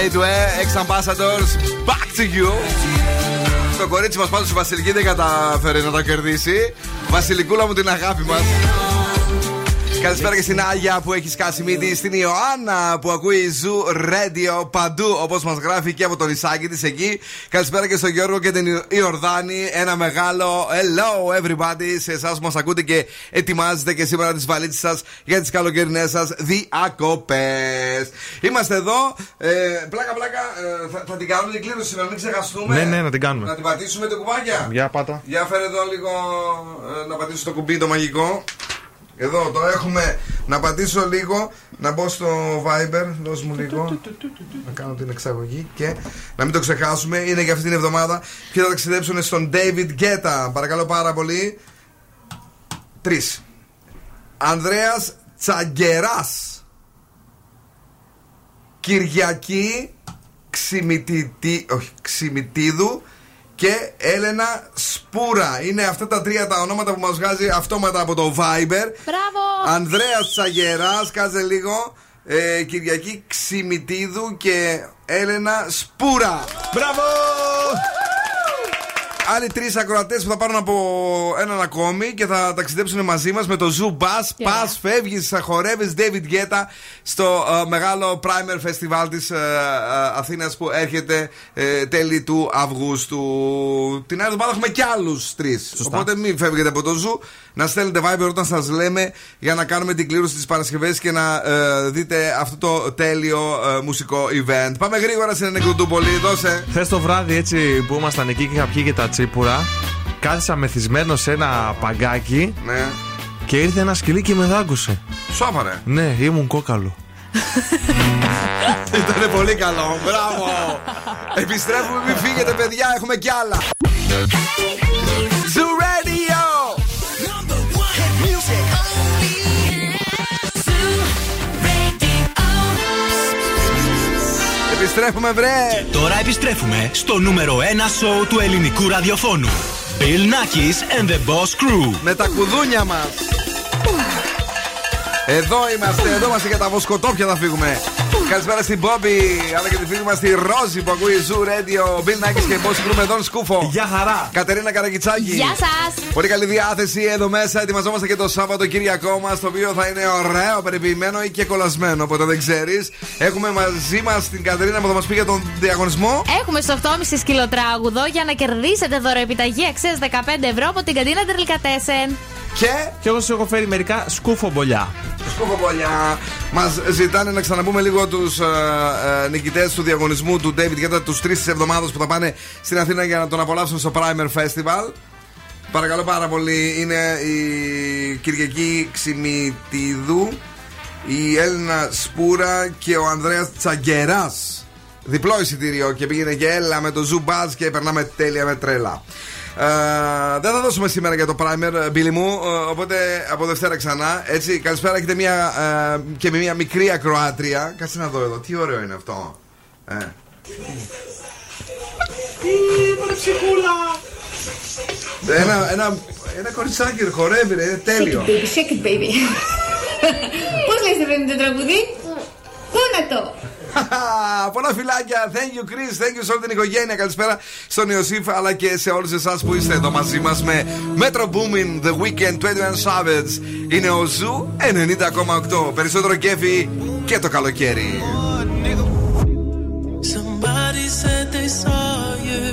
Speaker 2: Frequencies, Elley Duhé, X Ambassadors, Back To You. Το κορίτσι μας πάντως η Βασιλική δεν κατάφερε να το κερδίσει. Βασιλικούλα μου την αγάπη μας. Καλησπέρα και στην Άγια που έχει σκάσει μύτη, στην Ιωάννα που ακούει Zoo Radio παντού όπως μας γράφει και από το νησάκι της εκεί. Καλησπέρα και στον Γιώργο και την Ιορδάνη. Ένα μεγάλο hello everybody σε εσάς που μας ακούτε και ετοιμάζετε και σήμερα τις βαλίτσες σας για τις καλοκαιρινές σας διακοπές. Είμαστε εδώ. Ε, πλάκα, πλάκα. ε, θα, θα την κάνουμε την κλήρωση σήμερα, μην ξεχαστούμε.
Speaker 4: Ναι, ναι, να την κάνουμε.
Speaker 2: Να την πατήσουμε το κουμπάκια.
Speaker 4: Για πάτα.
Speaker 2: Για φέρε εδώ λίγο ε, να πατήσω το κουμπί το μαγικό. Εδώ το έχουμε. Να πατήσω λίγο, να μπω στο Viber. Δώσ' μου λίγο. να κάνω την εξαγωγή και να μην το ξεχάσουμε. Είναι για αυτή την εβδομάδα. Ποιοι θα ταξιδέψουν στον David Guetta; Παρακαλώ πάρα πολύ. Τρεις. Ανδρέας Τσαγκεράς Κυριακή Ξημητητή, όχι, Ξημητίδου και Έλενα Σπούρα. Είναι αυτά τα τρία τα ονόματα που μας βγάζει αυτόματα από το Viber.
Speaker 3: Μπράβο!
Speaker 2: Ανδρέας Τσαγεράς, κάτσε λίγο. Ε, Κυριακή Ξημητίδου και Έλενα Σπούρα.
Speaker 4: Μπράβο!
Speaker 2: Άλλοι τρεις ακροατές που θα πάρουν από έναν ακόμη και θα ταξιδέψουν μαζί μας με το Zoo Bus.
Speaker 3: Yeah.
Speaker 2: Πας, φεύγεις, χορεύεις David Guetta στο ε, μεγάλο Primer Festival της ε, Αθήνας που έρχεται ε, τέλη του Αυγούστου. Την άλλη εβδομάδα έχουμε κι άλλους τρεις. Οπότε μην φεύγετε από το Zoo. Να στέλνετε Viber όταν σας λέμε για να κάνουμε την κλήρωση της Παρασκευής και να ε, δείτε αυτό το τέλειο ε, μουσικό event. Πάμε γρήγορα στην Νεκροτούπολη. Δώσε.
Speaker 4: Χθες το βράδυ έτσι που ήμασταν εκεί και είχα πιει και τα τσίπουρα, κάθισα μεθυσμένο σε ένα παγκάκι
Speaker 2: Ναι.
Speaker 4: και ήρθε ένα σκυλί και με δάγκωσε.
Speaker 2: Σόφαρε.
Speaker 4: Ναι, ήμουν κόκαλο.
Speaker 2: Ήταν πολύ καλό. Μπράβο. Επιστρέφουμε, μην φύγετε, παιδιά. Έχουμε κι άλλα. Zoo Radio. Επιστρέφουμε, βρε.
Speaker 1: Τώρα επιστρέφουμε στο νούμερο 1 σοου του ελληνικού ραδιοφώνου. Bill Nackis and the Boss Crew.
Speaker 2: Με τα κουδούνια μας. Εδώ είμαστε, εδώ είμαστε για τα βοσκοτόπια θα φύγουμε. Καλησπέρα στην Μπόμπι, αλλά και τη φίλη μας τη Ρόζη που ακούει Zoo Radio, Bill Nackis και Boss Crew με τον Σκούφο.
Speaker 4: Γεια χαρά.
Speaker 2: Κατερίνα Καρακιτσάκη.
Speaker 3: Γεια σας!
Speaker 2: Πολύ καλή διάθεση εδώ μέσα. Ετοιμαζόμαστε και το Σάββατο Κυριακό μας, το οποίο θα είναι ωραίο, περιποιημένο ή και κολλασμένο, οπότε δεν ξέρεις. Έχουμε μαζί μας την Κατερίνα που θα μας πει για τον διαγωνισμό.
Speaker 3: Έχουμε στο 8,5 σκυλοτράγουδο για να κερδίσετε δωροεπιταγή αξίας 15 ευρώ από την καντίνα Τερλικατέσεν.
Speaker 2: Και
Speaker 4: Και εγώ σου έχω φέρει μερικά σκούφομπολιά.
Speaker 2: σκουφοπολιά. Μας ζητάνε να ξαναπούμε λίγο τους ε, ε, νικητές του διαγωνισμού του David Guetta, τους τρεις της εβδομάδας που θα πάνε στην Αθήνα για να τον απολαύσουν στο Primer Festival. Παρακαλώ πάρα πολύ. Είναι η Κυριακή Ξημητίδου, η Έλληνα Σπούρα και ο Ανδρέας Τσαγκεράς. Διπλό εισιτήριο και πήγαινε και έλα με το Zoo Buzz και περνάμε τέλεια με τρέλα. Ε, δεν θα δώσουμε σήμερα για το primer, Μπίλι μου. ε, οπότε από Δευτέρα ξανά. Έτσι, καλησπέρα. Έχετε μια, ε, και με μια μικρή ακροάτρια. Κάτσε να δω εδώ. Τι ωραίο είναι αυτό. Ε. Ένα, ένα, ένα κοριτσάκι χορεύει, ρε, είναι τέλειο.
Speaker 3: Shake it, baby, shake it, baby. Πώς λες το παιδί το τραγουδί; Πού να το;
Speaker 2: Πολλά φιλάκια. Thank you, Chris. Thank you σε όλη την οικογένεια. Καλησπέρα στον Ιωσήφ αλλά και σε όλους εσάς που είστε εδώ μαζί μας με Metro Boomin, The Weeknd, 21 Savage. Είναι ο Zoo 90,8. Περισσότερο κέφι και το καλοκαίρι.
Speaker 17: Somebody said they saw you.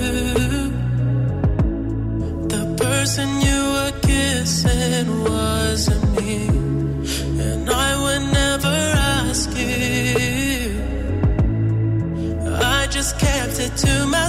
Speaker 17: The person you were kissing wasn't me. And I would never ask you. Just kept it to myself.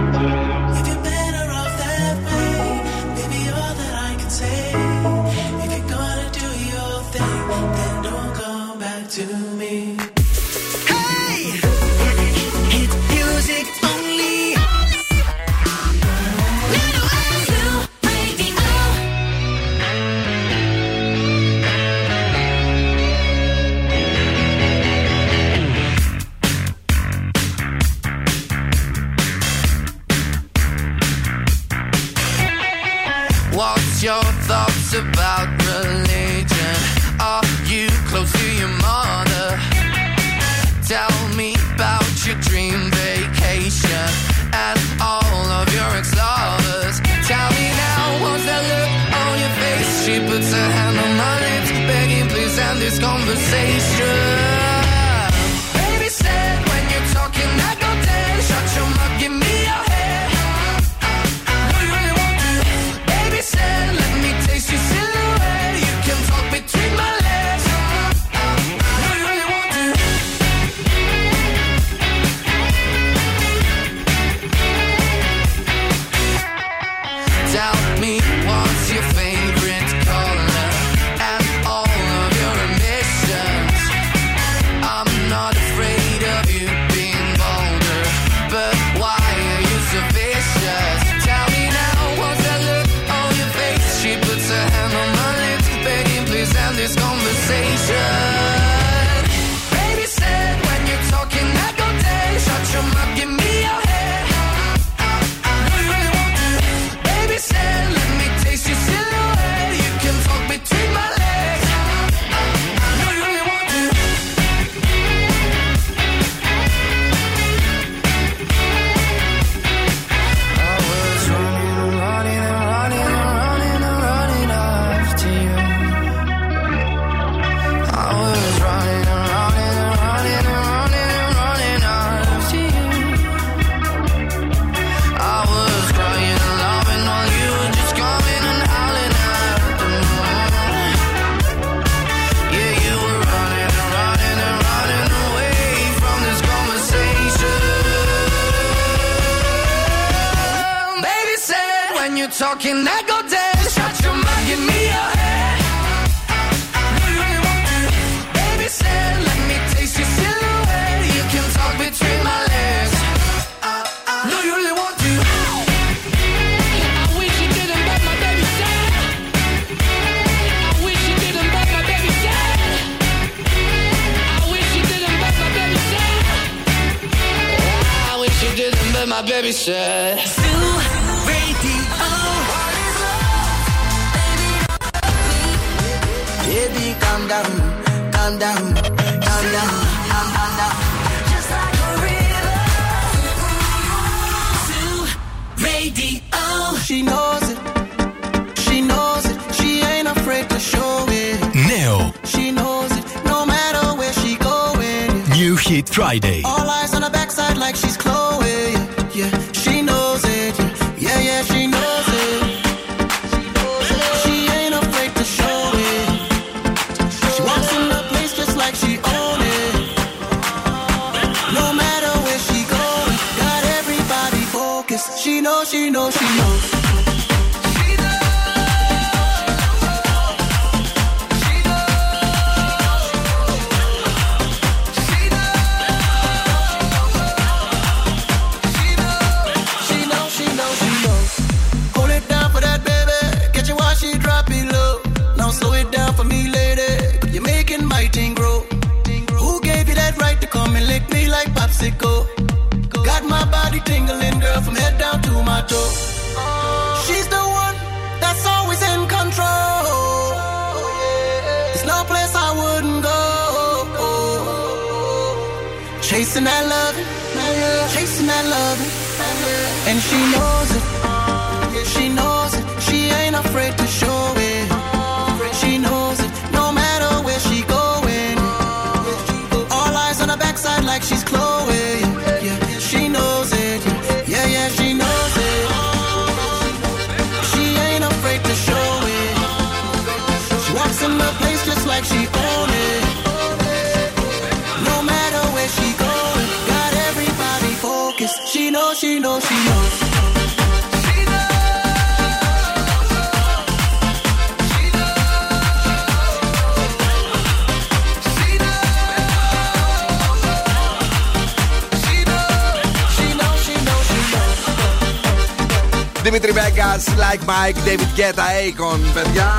Speaker 2: Mike, David Guetta, Akon. Παιδιά,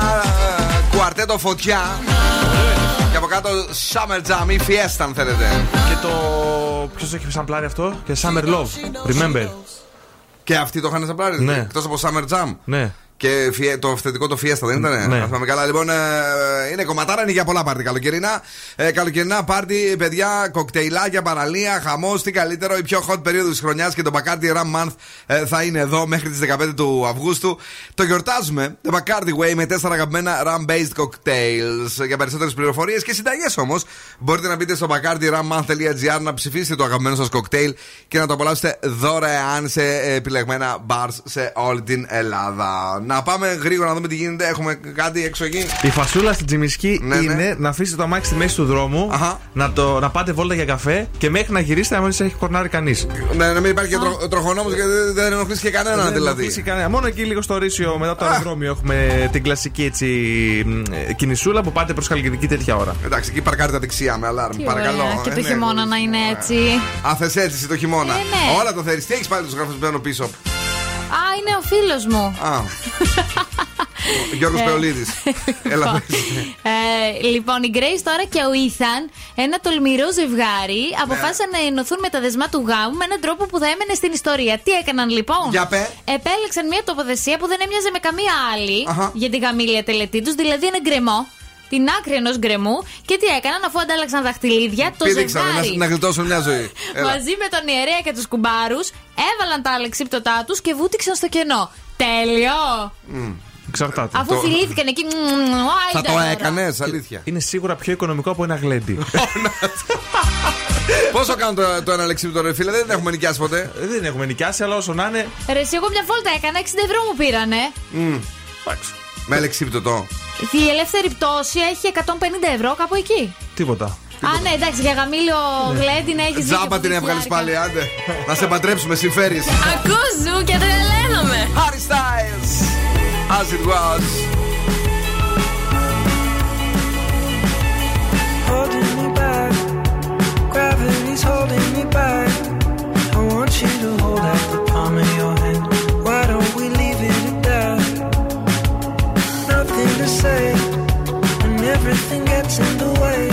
Speaker 2: κουαρτέτο φωτιά. Και από κάτω Summer Jam ή Fiesta αν θέλετε.
Speaker 4: Και το. Ποιος έχει σαν πλάρι αυτό; Και Summer Love. Remember.
Speaker 2: Και αυτοί το είχαν σαν πλάνη.
Speaker 4: Ναι.
Speaker 2: Εκτός από Summer Jam.
Speaker 4: Ναι.
Speaker 2: Και το αυθεντικό το Fiesta δεν ήταν.
Speaker 4: Ναι.
Speaker 2: Ας πάμε καλά. Λοιπόν, ε, είναι κομματάρα, είναι για πολλά πάρτι καλοκαιρινά. Ε, καλοκαιρινά πάρτι, παιδιά, κοκτέιλάκια, παραλία, χαμός. Τι καλύτερο, η πιο hot περίοδος της χρονιάς και το Bacardi Ram Month ε, θα είναι εδώ μέχρι τις 15 του Αυγούστου. Το γιορτάζουμε. Το Bacardi Way με τέσσερα αγαπημένα Ram based cocktails. Για περισσότερες πληροφορίες και συνταγές όμως, μπορείτε να μπείτε στο bacardirammonth.gr να ψηφίσετε το αγαπημένο σας κοκτέιλ και να το απολαύσετε δωρεάν σε επιλεγμένα bars σε όλη την Ελλάδα. Να πάμε γρήγορα να δούμε τι γίνεται. Έχουμε κάτι έξω εκεί.
Speaker 4: Η φασούλα στην Τζιμισκή
Speaker 2: Ναι, ναι.
Speaker 4: είναι να αφήσετε το αμάξι στη μέση του δρόμου, να, το, να πάτε βόλτα για καφέ και μέχρι να γυρίσετε να μην σε έχει κορνάρει κανείς.
Speaker 2: Ναι, να μην υπάρχει και τρο, τροχονόμος γιατί δεν, δεν ενοχλήσει και κανέναν
Speaker 4: Δεν
Speaker 2: δηλαδή.
Speaker 4: ενοχλήσει κανένα. Μόνο εκεί λίγο στο Ρήσιο μετά το αεροδρόμιο έχουμε την κλασική έτσι, μ, ε, κινησούλα που πάτε προς Χαλκιδική τέτοια ώρα.
Speaker 2: Εντάξει, εκεί παρκάρει τα δεξιά με αλάρμ.
Speaker 3: Τι
Speaker 2: Παρακαλώ.
Speaker 3: ωραία. Και
Speaker 2: Ε,
Speaker 3: το
Speaker 2: ναι.
Speaker 3: χειμώνα να είναι έτσι.
Speaker 2: Α, θες έτσι εσύ το χειμώνα.
Speaker 3: Ε, ναι.
Speaker 2: Όλα το θέλει. Τι έχεις πάλι τους γραφισμένο πίσω;
Speaker 3: Α, είναι ο φίλος μου.
Speaker 2: Α. Γιώργος
Speaker 3: Ε.
Speaker 2: Πεολίδης. Έλα, πες.
Speaker 3: Ε, λοιπόν, η Grace τώρα και ο Ethan, ένα τολμηρό ζευγάρι,
Speaker 2: Ναι.
Speaker 3: αποφάσισαν να ενωθούν με τα δεσμά του γάμου με έναν τρόπο που θα έμενε στην ιστορία. Τι έκαναν λοιπόν;
Speaker 2: Για πε.
Speaker 3: Επέλεξαν μια τοποθεσία που δεν έμοιαζε με καμία άλλη
Speaker 2: Αχα.
Speaker 3: για τη γαμήλια τελετή τους, δηλαδή ένα γκρεμό. Την άκρη ενός γκρεμού και τι έκαναν αφού αντάλλαξαν δαχτυλίδια, το
Speaker 2: Πήδηξαν
Speaker 3: ζευγάρι.
Speaker 2: να, να γλιτώσουν μια ζωή. Έλα.
Speaker 3: Μαζί με τον ιερέα και τους κουμπάρους έβαλαν τα αλεξίπτωτά τους και βούτυξαν στο κενό. Τέλειο!
Speaker 2: Μμ.
Speaker 4: Εξαρτάται.
Speaker 3: Αφού φιλήθηκαν εκεί. μμμ,
Speaker 2: Θα
Speaker 3: άιντε
Speaker 2: το
Speaker 3: τώρα.
Speaker 2: έκανες, αλήθεια.
Speaker 4: Είναι σίγουρα πιο οικονομικό από ένα γλέντι.
Speaker 2: Πόσο κάνουν το, το ένα λεξίπτο, ρε φίλε, δεν έχουμε νοικιάσει ποτέ.
Speaker 4: Ε, Δεν έχουμε νοικιάσει, αλλά όσο να είναι.
Speaker 3: Ρε, εσύ, εγώ μια βόλτα έκανα, 60 ευρώ μου πήρανε.
Speaker 2: Μμ. Με λεξίπτωτο.
Speaker 3: Η ελεύθερη πτώση έχει 150 ευρώ κάπου εκεί.
Speaker 4: Τίποτα.
Speaker 3: Α, ναι, εντάξει, για γαμήλιο γλέντι να έχεις
Speaker 2: Τζάμπα την έβγαλες πάλι, άντε. Να σε παντρέψουμε, συμφέρεις.
Speaker 10: Ακούς ζου και τρελαίνομαι.
Speaker 2: Harry Styles. As it was.
Speaker 8: holding me back. Gravity's holding me back. I want you to hold out the palm of your hand. Why don't we leave it at that? Nothing to say, and everything gets in the way.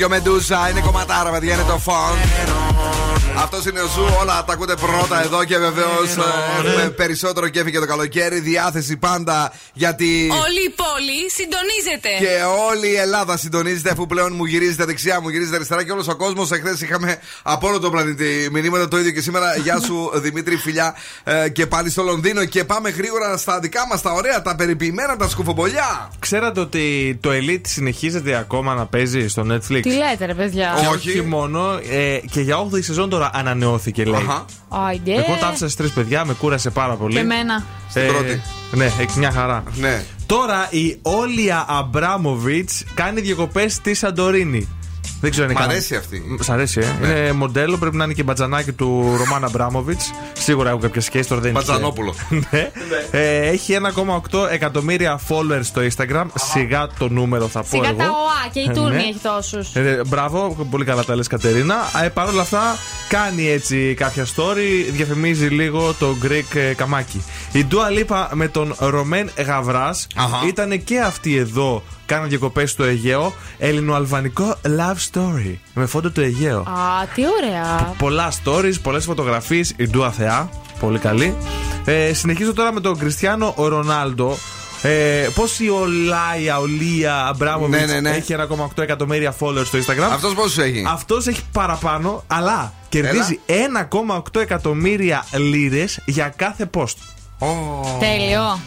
Speaker 2: Γιωμεντούζα. Είναι κομματάρα, παιδιά, είναι το φόντ. Αυτός είναι ο Zoo, όλα τα ακούτε πρώτα εδώ και βεβαίως έχουμε περισσότερο κέφι και το καλοκαίρι. Διάθεση πάντα γιατί.
Speaker 7: Όλη η πόλη συντονίζεται.
Speaker 2: Και όλη η Ελλάδα συντονίζεται αφού πλέον μου γυρίζετε δεξιά, μου γυρίζετε αριστερά και όλος ο κόσμος. Εχθές είχαμε από όλο τον πλανήτη μηνύματα το ίδιο και σήμερα. Γεια σου Δημήτρη, φιλιά ε, και πάλι στο Λονδίνο. Και πάμε γρήγορα στα δικά μας τα ωραία, τα περιποιημένα, τα σκουφομπολιά.
Speaker 4: Ξέρατε ότι το Elite συνεχίζεται ακόμα να παίζει στο Netflix;
Speaker 3: Τι λέτε, ρε παιδιά;
Speaker 2: Όχι.
Speaker 4: Όχι μόνο, ε, και για 8η σεζόν το τώρα ανανεώθηκε, λέει.
Speaker 2: Αχα.
Speaker 3: Άιντε.
Speaker 4: Εγώ τα άφησα στις τρεις παιδιά, με κούρασε πάρα πολύ.
Speaker 3: Και εμένα.
Speaker 2: Στην πρώτη.
Speaker 4: Ναι, έχει μια χαρά.
Speaker 2: Ναι.
Speaker 4: Τώρα η Όλια Αμπράμοβιτς κάνει διακοπές στη Σαντορίνη. Δεν ξέρω αν
Speaker 2: Μ'
Speaker 4: είναι
Speaker 2: αρέσει αυτή.
Speaker 4: Σ' αρέσει, ε.
Speaker 2: Ναι.
Speaker 4: Είναι μοντέλο, πρέπει να είναι και μπατζανάκι του Ρωμάν Αμπράμοβιτς. Σίγουρα έχουν κάποια σχέση, τώρα δεν είναι.
Speaker 2: Μπατζανόπουλο.
Speaker 4: ναι. Ε, έχει 1,8 εκατομμύρια followers στο Instagram. Σιγά το νούμερο θα πω
Speaker 3: Σιγά
Speaker 4: εγώ.
Speaker 3: τα ΟΑ και η
Speaker 4: Ε,
Speaker 3: Τούρμη
Speaker 4: ναι.
Speaker 3: έχει τόσους.
Speaker 4: Ε, μπράβο, πολύ καλά τα λες Κατερίνα. Ε, Παρ' όλα αυτά κάνει έτσι κάποια story, διαφημίζει λίγο το Greek ε, καμάκι. Η Dua Lipa με τον Ρωμέν Γαβράς ήταν και αυτή εδώ, κάναν διακοπές στο Αιγαίο. Ελληνοαλβανικό love story. Με φόντο το Αιγαίο.
Speaker 3: Α, τι ωραία.
Speaker 4: Πολλά stories, πολλές φωτογραφίες. Η Ντούα Θεά. Πολύ καλή. Ε, συνεχίζω τώρα με τον Κριστιανό Ρονάλντο. Ε, Πώς η Ολάια, Ολία Αμπράμοβιτς
Speaker 2: Ναι, ναι, ναι.
Speaker 4: έχει 1,8 εκατομμύρια followers στο Instagram.
Speaker 2: Αυτός πόσους έχει;
Speaker 4: Αυτός έχει παραπάνω, αλλά κερδίζει 1,8 εκατομμύρια λίρες για κάθε post.
Speaker 3: Τέλειο.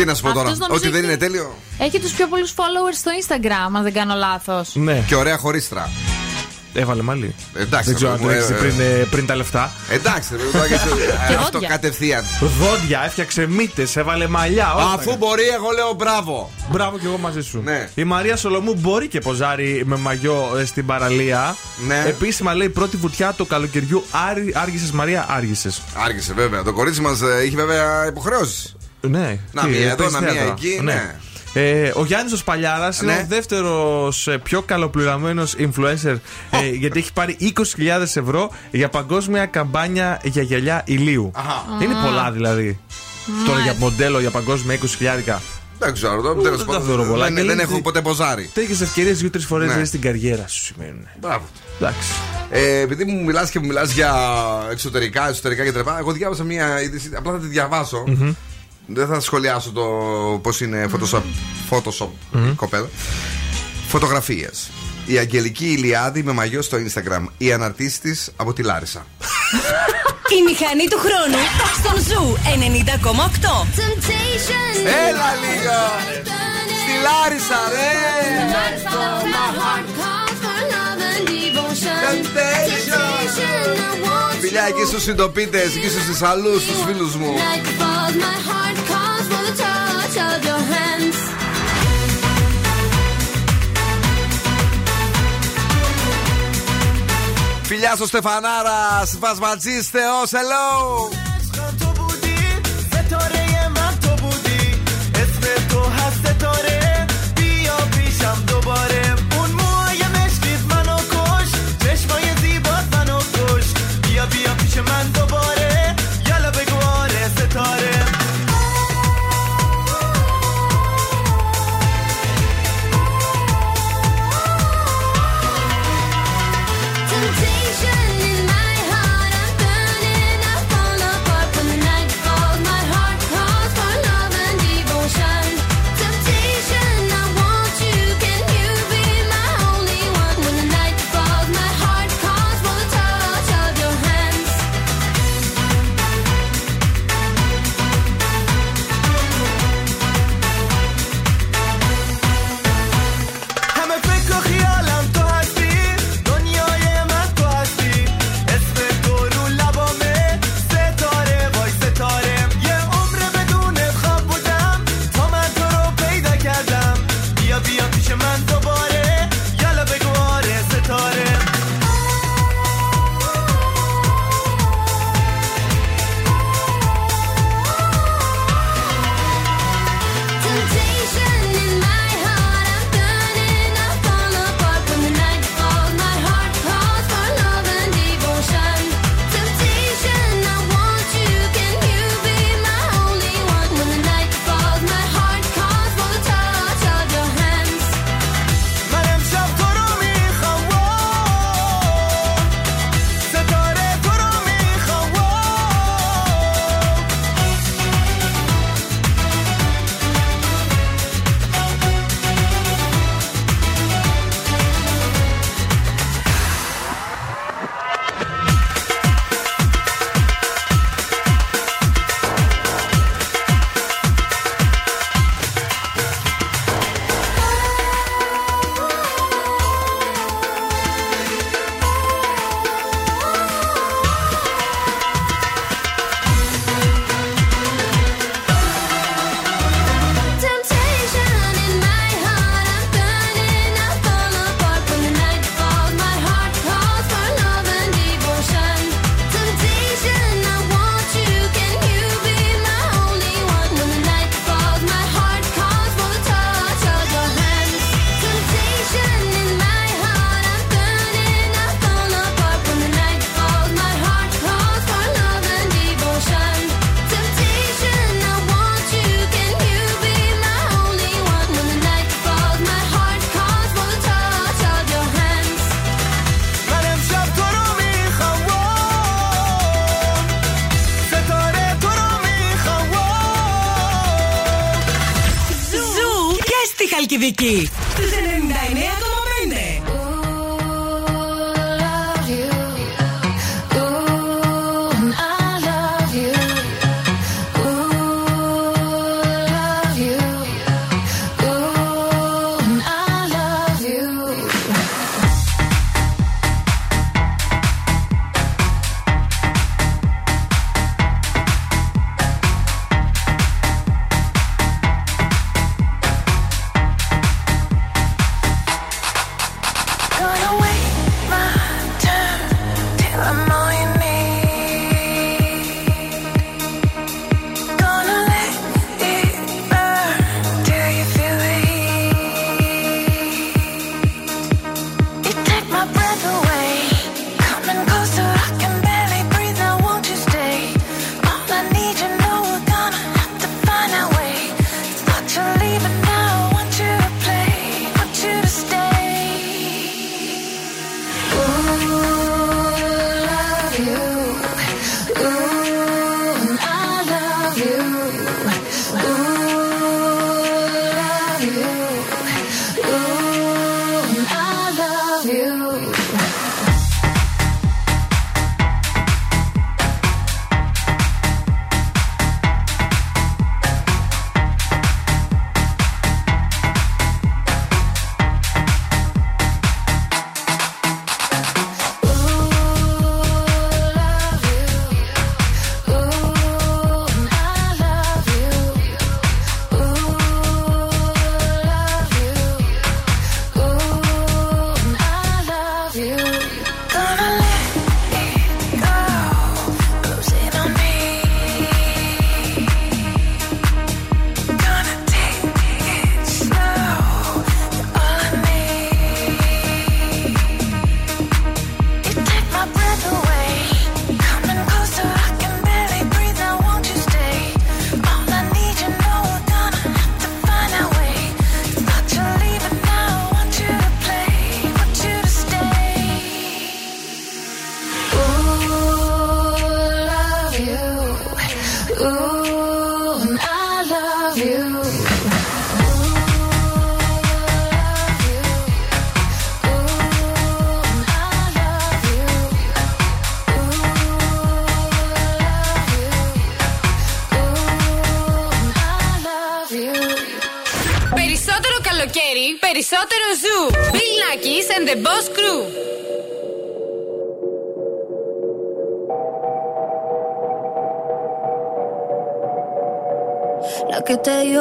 Speaker 2: Τι να σου πω τώρα,
Speaker 3: Αυτός νομίζω
Speaker 2: Ότι δεν
Speaker 3: έχει-
Speaker 2: είναι τέλειο;
Speaker 3: Έχει τους πιο πολλούς followers στο Instagram, αν δεν κάνω λάθος.
Speaker 4: Ναι.
Speaker 2: Και ωραία χωρίστρα.
Speaker 4: Έβαλε μαλλί.
Speaker 2: Εντάξει,
Speaker 4: Δεν ξέρω αν
Speaker 2: ρε,
Speaker 4: τρέξει
Speaker 2: ε,
Speaker 4: πριν, ε, πριν τα λεφτά.
Speaker 2: Εντάξει, ρε, τώρα και αυτό-
Speaker 3: Και
Speaker 2: αυτό
Speaker 3: δόντια.
Speaker 2: κατευθείαν.
Speaker 4: Δόντια, έφτιαξε μύτες, έβαλε μαλλιά. όλα
Speaker 2: Αφού
Speaker 4: τα-
Speaker 2: μπορεί, εγώ λέω μπράβο.
Speaker 4: Μπράβο και εγώ μαζί σου.
Speaker 2: Ναι.
Speaker 4: Η Μαρία Σολομού μπορεί και ποζάρει με μαγιό ε, στην παραλία.
Speaker 2: Ναι.
Speaker 4: Επίσημα λέει πρώτη βουτιά του καλοκαιριού. Άργησες Μαρία, άργησες.
Speaker 2: Άργησε βέβαια. Το κορίτσι μας έχει βέβαια υποχρεώσεις.
Speaker 4: Ναι.
Speaker 2: Να
Speaker 4: Τι,
Speaker 2: μία
Speaker 4: ε,
Speaker 2: εδώ,
Speaker 4: παίζει
Speaker 2: να μία
Speaker 4: θέατρα.
Speaker 2: εκεί, ναι.
Speaker 4: Ε, ο Γιάννη ο Σπαλιάρα είναι
Speaker 2: Ναι.
Speaker 4: ο δεύτερος πιο καλοπληρωμένο influencer ε, γιατί έχει πάρει 20.000 ευρώ για παγκόσμια καμπάνια για γυαλιά ηλίου. Είναι πολλά δηλαδή. Τώρα για μοντέλο για παγκόσμια 20.000.
Speaker 2: Δεν ξέρω, το- τέλος
Speaker 4: δεν τα
Speaker 2: πάντων,
Speaker 4: θεωρώ πολλά.
Speaker 2: δεν-
Speaker 4: Και
Speaker 2: δεν
Speaker 4: λέει
Speaker 2: έχω
Speaker 4: ότι
Speaker 2: ποτέ ποζάρει.
Speaker 4: Τέτοιες ευκαιρίες δύο-τρεις φορές
Speaker 2: Ναι.
Speaker 4: ναι. στην καριέρα σου σημαίνουν.
Speaker 2: Μπράβο.
Speaker 4: Εντάξει.
Speaker 2: Ε, επειδή μου μιλάς και μου μιλάς για εξωτερικά, εσωτερικά κτλ. Εγώ διάβασα μία είδηση, απλά θα τη διαβασω Δεν θα σχολιάσω το πώς είναι Photoshop, Photoshop η κοπέλα. Φωτογραφίες. Η Αγγελική Ηλιάδη με μαγιό στο Instagram. Η ανάρτησή της από τη Λάρισα.
Speaker 13: Η μηχανή του χρόνου στον Zoo 90,8.
Speaker 2: Έλα λίγο! Στη Λάρισα, ρε! Φιλιά εκεί στους συντοπίτες, εκεί στους Θεσσαλούς, στους φίλους μου. Φιλιά στο Στεφανάρας, Βασματζής Θεός, hello!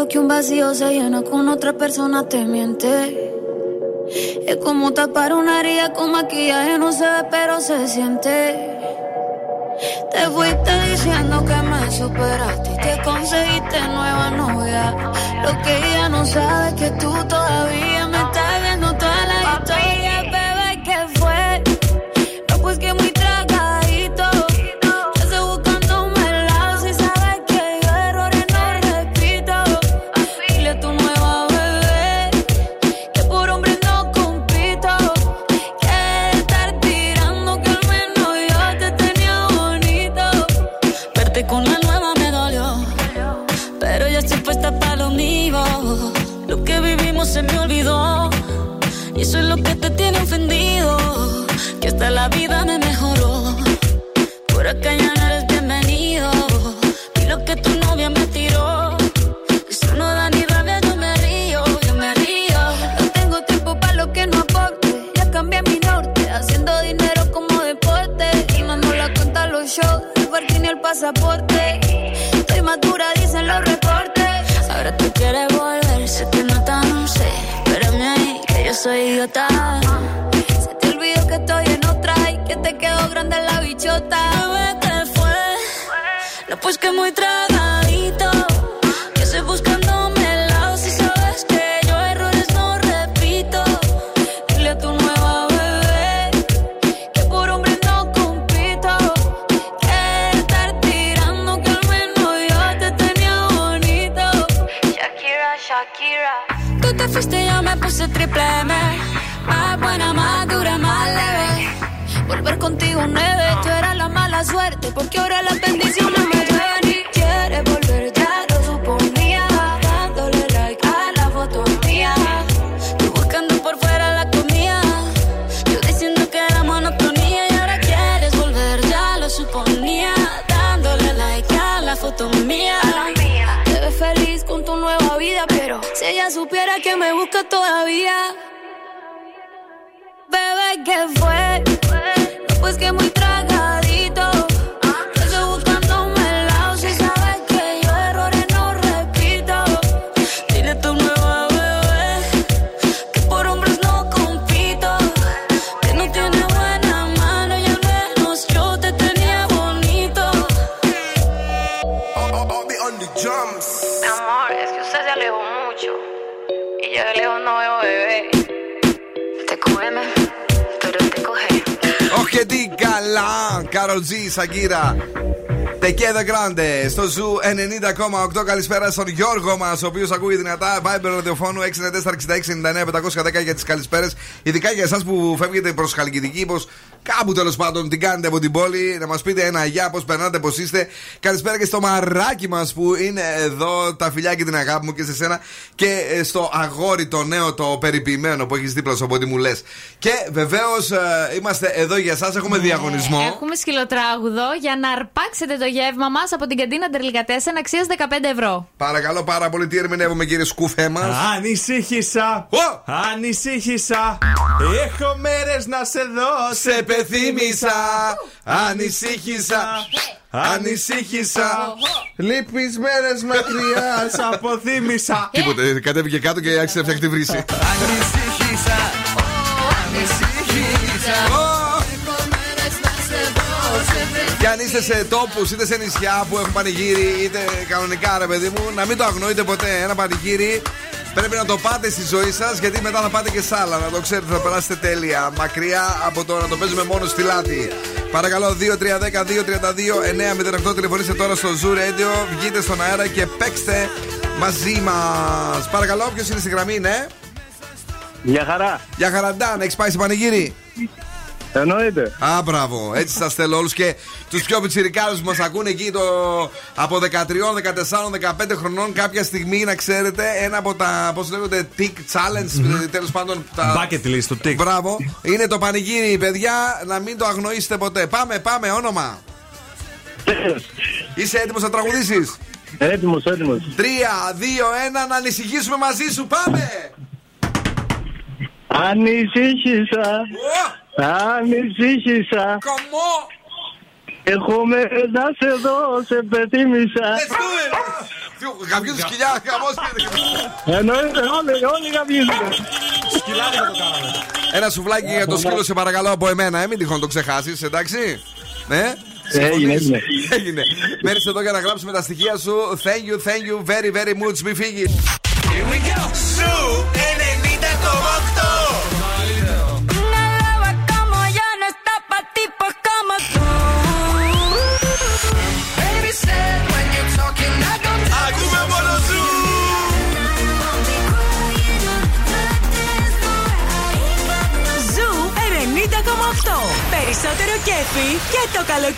Speaker 7: que un vacío se llena con otra persona te miente. Es como tapar una herida con maquillaje, no se ve, pero se siente. Te fuiste diciendo que me superaste y que conseguiste nueva novia. Lo que ella no sabe es que tú todavía hasta la vida me mejoró. Por acá ya no eres bienvenido. Y lo que tu novia me tiró, que eso no da ni rabia, yo me río, yo me río. No tengo tiempo para lo que no aporte. Ya cambié mi norte, haciendo dinero como deporte. Y no la cuenta los shows, el parking y el pasaporte. Estoy madura, dicen los reportes. Ahora tú quieres volver, sé que no tan sé. Espérame ahí, que yo soy idiota pues que muy tragada. Supiera que me busca todavía. Bebé, ¿qué fue?
Speaker 2: Και τι καλά, Karol G, Shakira. Te Quedó Grande στο Zoo 90,8. Καλησπέρα στον Γιώργο μας, ο οποίος ακούει δυνατά. Viber ραδιοφώνου 694-6699-510 για τις καλησπέρες. Ειδικά για εσάς που φεύγετε προς Χαλκιδική, πως κάπου τέλος πάντων την κάνετε από την πόλη. Να μας πείτε ένα γεια, πώς περνάτε, πώς είστε. Καλησπέρα και στο Μαράκι μας που είναι εδώ. Τα φιλιά και την αγάπη μου και σε σένα. Και ε, στο αγόρι το νέο, το περιποιημένο που έχεις δίπλα σου από ό,τι μου λες. Και βεβαίως είμαστε εδώ για εσά. Έχουμε διαγωνισμό.
Speaker 3: Έχουμε σκυλοτράγουδο για να αρπάξετε το γεύμα μας από την καντίνα Τερλικατέσεν αξίας 15 ευρώ.
Speaker 2: Παρακαλώ πάρα πολύ, τι ερμηνεύουμε κύριε Σκούφέ μας;
Speaker 4: Ανησύχησα. Ανησύχησα. Έχω μέρες να σε δω.
Speaker 2: Σε πεθύμησα. Ανησύχησα. Ανησύχησα.
Speaker 4: Λείπει μέρες μακριά. Σ' αποθύμησα.
Speaker 2: Τίποτε, κατέβηκε κάτω και άρχισε να φτιάχνει τη βρύση.
Speaker 18: Ανησύχησα, ανησύχησα.
Speaker 2: Και αν είστε σε τόπους είτε σε νησιά που έχουν πανηγύρι, είτε κανονικά ρε παιδί μου, να μην το αγνοείτε ποτέ. Ένα πανηγύρι πρέπει να το πάτε στη ζωή σας, γιατί μετά θα πάτε και σ' άλλα. Να το ξέρετε, θα περάσετε τέλεια. Μακριά από το να το παίζουμε μόνο στη λάτη. Παρακαλώ, 2-3-10-2-32-908 τηλεφωνήστε τώρα στο Zoo Radio, βγείτε στον αέρα και παίξτε μαζί μας. Παρακαλώ, ποιο είναι στη γραμμή, ναι.
Speaker 16: Γεια χαρά.
Speaker 2: Γεια χαραντάν, έχεις πάει σε πανηγύρι;
Speaker 16: Εννοείται.
Speaker 2: Α, μπράβο. Έτσι σας θέλω όλους και τους πιο πιτσιρικάδε που μας ακούνε εκεί το, από 13, 14, 15 χρονών. Κάποια στιγμή να ξέρετε ένα από τα. Πώς λέγονται, tick challenge, τέλος πάντων. Τα...
Speaker 4: Bucket list του TIC.
Speaker 2: Μπράβο. Είναι το πανηγύρι, παιδιά. Να μην το αγνοήσετε ποτέ. Πάμε, πάμε, όνομα. Είσαι έτοιμος να τραγουδήσεις;
Speaker 16: Έτοιμος, έτοιμος.
Speaker 2: 3, 2, 1, να ανησυχήσουμε μαζί σου. Πάμε!
Speaker 16: Ανησύχησα. Ανησύχησα.
Speaker 2: Κομμό.
Speaker 16: Έχω μέρε να σε δω, σε πεθύμησα.
Speaker 2: Κάποιο σκυλιά, χαμό
Speaker 16: Εννοείται, όλοι, όλοι γαμίζουν.
Speaker 4: Σκυλάδι το κάναμε.
Speaker 2: Ένα σουβλάκι για το σκύλο, σε παρακαλώ από εμένα, ε, μην τυχόν το ξεχάσεις, εντάξει. Ναι;
Speaker 16: Έγινε, έγινε.
Speaker 2: Έγινε. Μένεις εδώ για να γράψουμε τα στοιχεία σου. Thank you, thank you very, very much. Μη φύγεις.
Speaker 18: Here we go. Σου 90,8.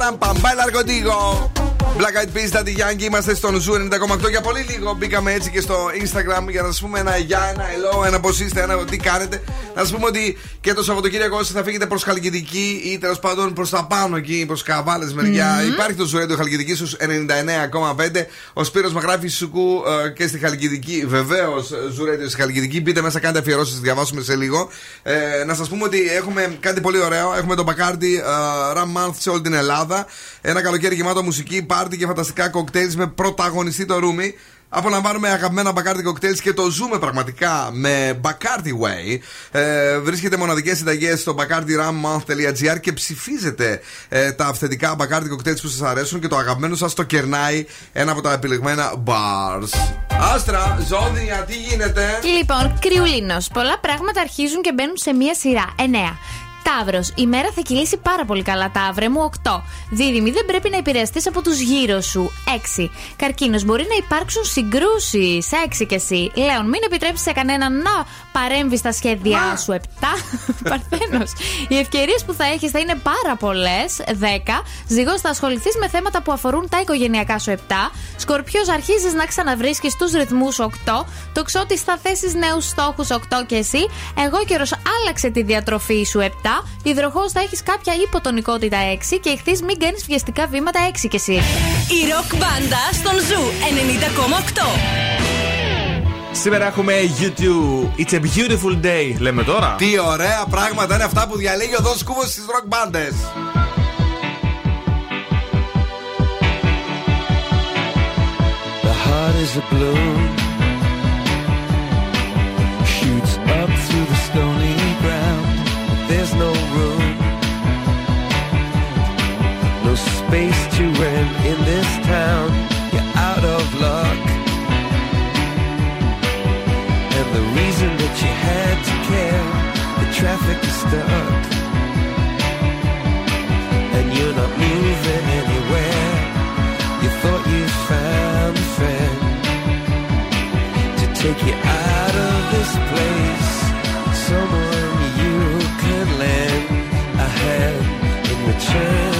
Speaker 8: Pam Pam, bailar contigo.
Speaker 2: Black Eyed Peas, Daddy Yankee, είμαστε στον Zoo 90,8. Για πολύ λίγο μπήκαμε έτσι και στο Instagram για να σας πούμε ένα γεια, ένα hello, ένα πώς είστε, ένα τι κάνετε. Να σας πούμε ότι και το Σαββατοκύριακο όσοι θα φύγετε προς Χαλκιδική ή τέλος πάντων προς τα πάνω εκεί, προς Καβάλες μεριά.
Speaker 19: Μμμ.
Speaker 2: Υπάρχει το Zoo Radio Χαλκιδική στους 99,5. Ο Σπύρος Μαγράφη Σουκού ε, και στη Χαλκιδική. Βεβαίως, Zoo Radio στη Χαλκιδική. Μπείτε μέσα, κάντε αφιερώσεις, διαβάσουμε σε λίγο. Ε, να σας πούμε ότι έχουμε κάτι πολύ ωραίο. Έχουμε το Bacardi ε, Ram Month σε όλη την Ελλάδα. Ένα καλοκαίρι γεμάτο μουσική, πάρτι και φανταστικά κοκτέιλς με πρωταγωνιστή το Ρούμι. Απολαμβάνουμε αγαπημένα Bacardi cocktails και το ζούμε πραγματικά με Bacardi Way. Ε, βρίσκεται μοναδικές συνταγές στο bacardirammonth.gr και ψηφίζετε ε, τα αυθεντικά Bacardi cocktails που σας αρέσουν και το αγαπημένο σας το κερνάει ένα από τα επιλεγμένα bars. Άστρα, ζώδια, τι γίνεται;
Speaker 3: Λοιπόν, κρυουλίνο. Πολλά πράγματα αρχίζουν και μπαίνουν σε μία σειρά. 9. Ταύρος. Η μέρα θα κυλήσει πάρα πολύ καλά, Ταύρε μου. 8. Δίδυμη. Δεν πρέπει να επηρεαστείς από τους γύρω σου. 6. Καρκίνος. Μπορεί να υπάρξουν συγκρούσεις. 6 και εσύ. Λέων. Μην επιτρέψεις σε κανέναν να παρέμβει στα σχέδιά σου. 7. Παρθένος. Οι ευκαιρίες που θα έχεις θα είναι πάρα πολλές. 10. Ζυγός. Θα ασχοληθείς με θέματα που αφορούν τα οικογενειακά σου. 7. Σκορπιός. Αρχίζεις να ξαναβρίσκεις τους ρυθμούς. 8. Τοξότη θα θέσεις νέους στόχους. 8 και εσύ. Αιγόκερω άλλαξε τη διατροφή σου. 7 Υδροχόε θα έχεις κάποια υποτονικότητα 6 και Ιχθύ μην κάνεις βιαστικά βήματα 6 κι εσύ.
Speaker 13: Η ροκ μπάντα στον Zoo 90,8.
Speaker 4: Σήμερα έχουμε YouTube. It's a beautiful day, λέμε τώρα.
Speaker 2: Τι ωραία πράγματα είναι αυτά που διαλέγει ο Δός Κούβος στις ροκ μπάντες.
Speaker 8: The heart is a blue Shoots up through the stone there's no room, no space to rent in this town. You're out of luck, and the reason that you had to care, the traffic is stuck, and you're not moving anywhere. You thought you found a friend to take you out of this place.
Speaker 20: 切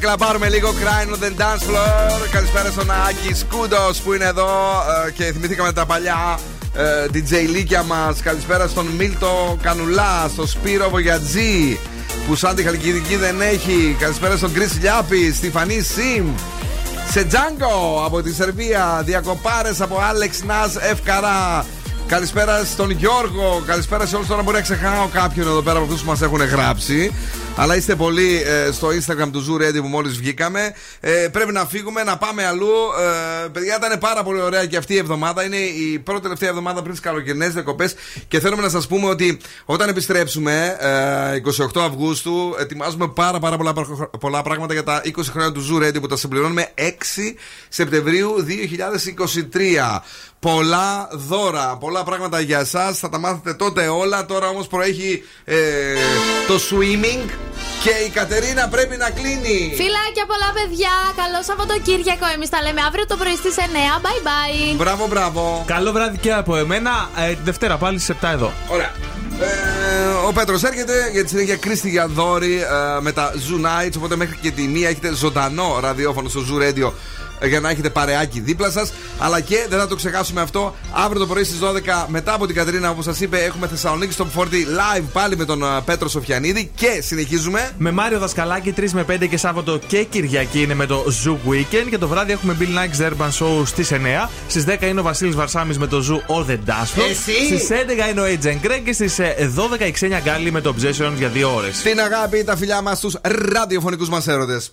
Speaker 2: Να κλαπάρουμε λίγο Crying on the Dance Floor. Καλησπέρα στον Άκη Σκούντος που είναι εδώ ε, και θυμηθήκαμε τα παλιά ε, DJ Λίκια μας. Καλησπέρα στον Μίλτο Κανουλά, στον Σπύρο Βογιατζή που σαν τη Χαλκιδική δεν έχει. Καλησπέρα στον Κρι Λιάπη, στη Φανή Σιμ. Σε Τζάγκο από τη Σερβία. Διακοπάρες από Άλεξ Νάζ Ευκαρά. Καλησπέρα στον Γιώργο. Καλησπέρα σε όλους. Τώρα μπορεί να ξεχάω κάποιον εδώ πέρα από αυτούς που μας έχουν γράψει. Αλλά είστε πολύ ε, στο Instagram του Zoo Radio που μόλις βγήκαμε. Ε, πρέπει να φύγουμε, να πάμε αλλού. Ε, παιδιά, ήταν πάρα πολύ ωραία και αυτή η εβδομάδα. Είναι η πρώτη τελευταία εβδομάδα πριν τις καλοκαιρινές διακοπές. Και θέλουμε να σας πούμε ότι όταν επιστρέψουμε, ε, 28 Αυγούστου, ετοιμάζουμε πάρα, πάρα πολλά, πολλά πράγματα για τα 20 χρόνια του Zoo Radio που τα συμπληρώνουμε 6 Σεπτεμβρίου 2023. Πολλά δώρα, πολλά πράγματα για εσάς. Θα τα μάθετε τότε όλα. Τώρα όμως προέχει ε, το swimming και η Κατερίνα πρέπει να κλείνει.
Speaker 3: Φιλάκια πολλά, παιδιά. Καλό Σαββατοκύριακο. Εμείς τα λέμε αύριο το πρωί στις 9. Bye bye.
Speaker 2: Μπράβο, μπράβο.
Speaker 4: Καλό βράδυ και από εμένα. Ε, τη Δευτέρα πάλι στι 7 εδώ.
Speaker 2: Ωραία. Ε, ο Πέτρος έρχεται για τη συνέχεια Κρίστη Γιαδόρη ε, με τα Zoo Nights. Οπότε μέχρι και τη μία έχετε ζωντανό ραδιόφωνο στο Zoo Radio ε, για να έχετε παρεάκι δίπλα σας. Αλλά και δεν θα το ξεχάσουμε αυτό. Αύριο το πρωί στις 12 μετά από την Κατρίνα, όπως σας είπε, έχουμε Θεσσαλονίκη στο 40 live πάλι με τον ε, Πέτρο Σοφιανίδη. Και συνεχίζουμε.
Speaker 4: Με Μάριο Δασκαλάκη 3 με 5 και Σάββατο και Κυριακή είναι με το Zoo Weekend. Και το βράδυ έχουμε Bill Nikes Urban Show στις 9. Στις 10 είναι ο Βασίλης Βαρσάμι με το Zoo All the Dance Floor.
Speaker 2: Εσύ;
Speaker 4: Στις 11 είναι ο Agent Greg και στις 12 η Ξένια Γκάλι με το Obsession για 2 ώρες.
Speaker 2: Την αγάπη, τα φιλιά μας στου ραδιοφωνικούς μας έρωτες.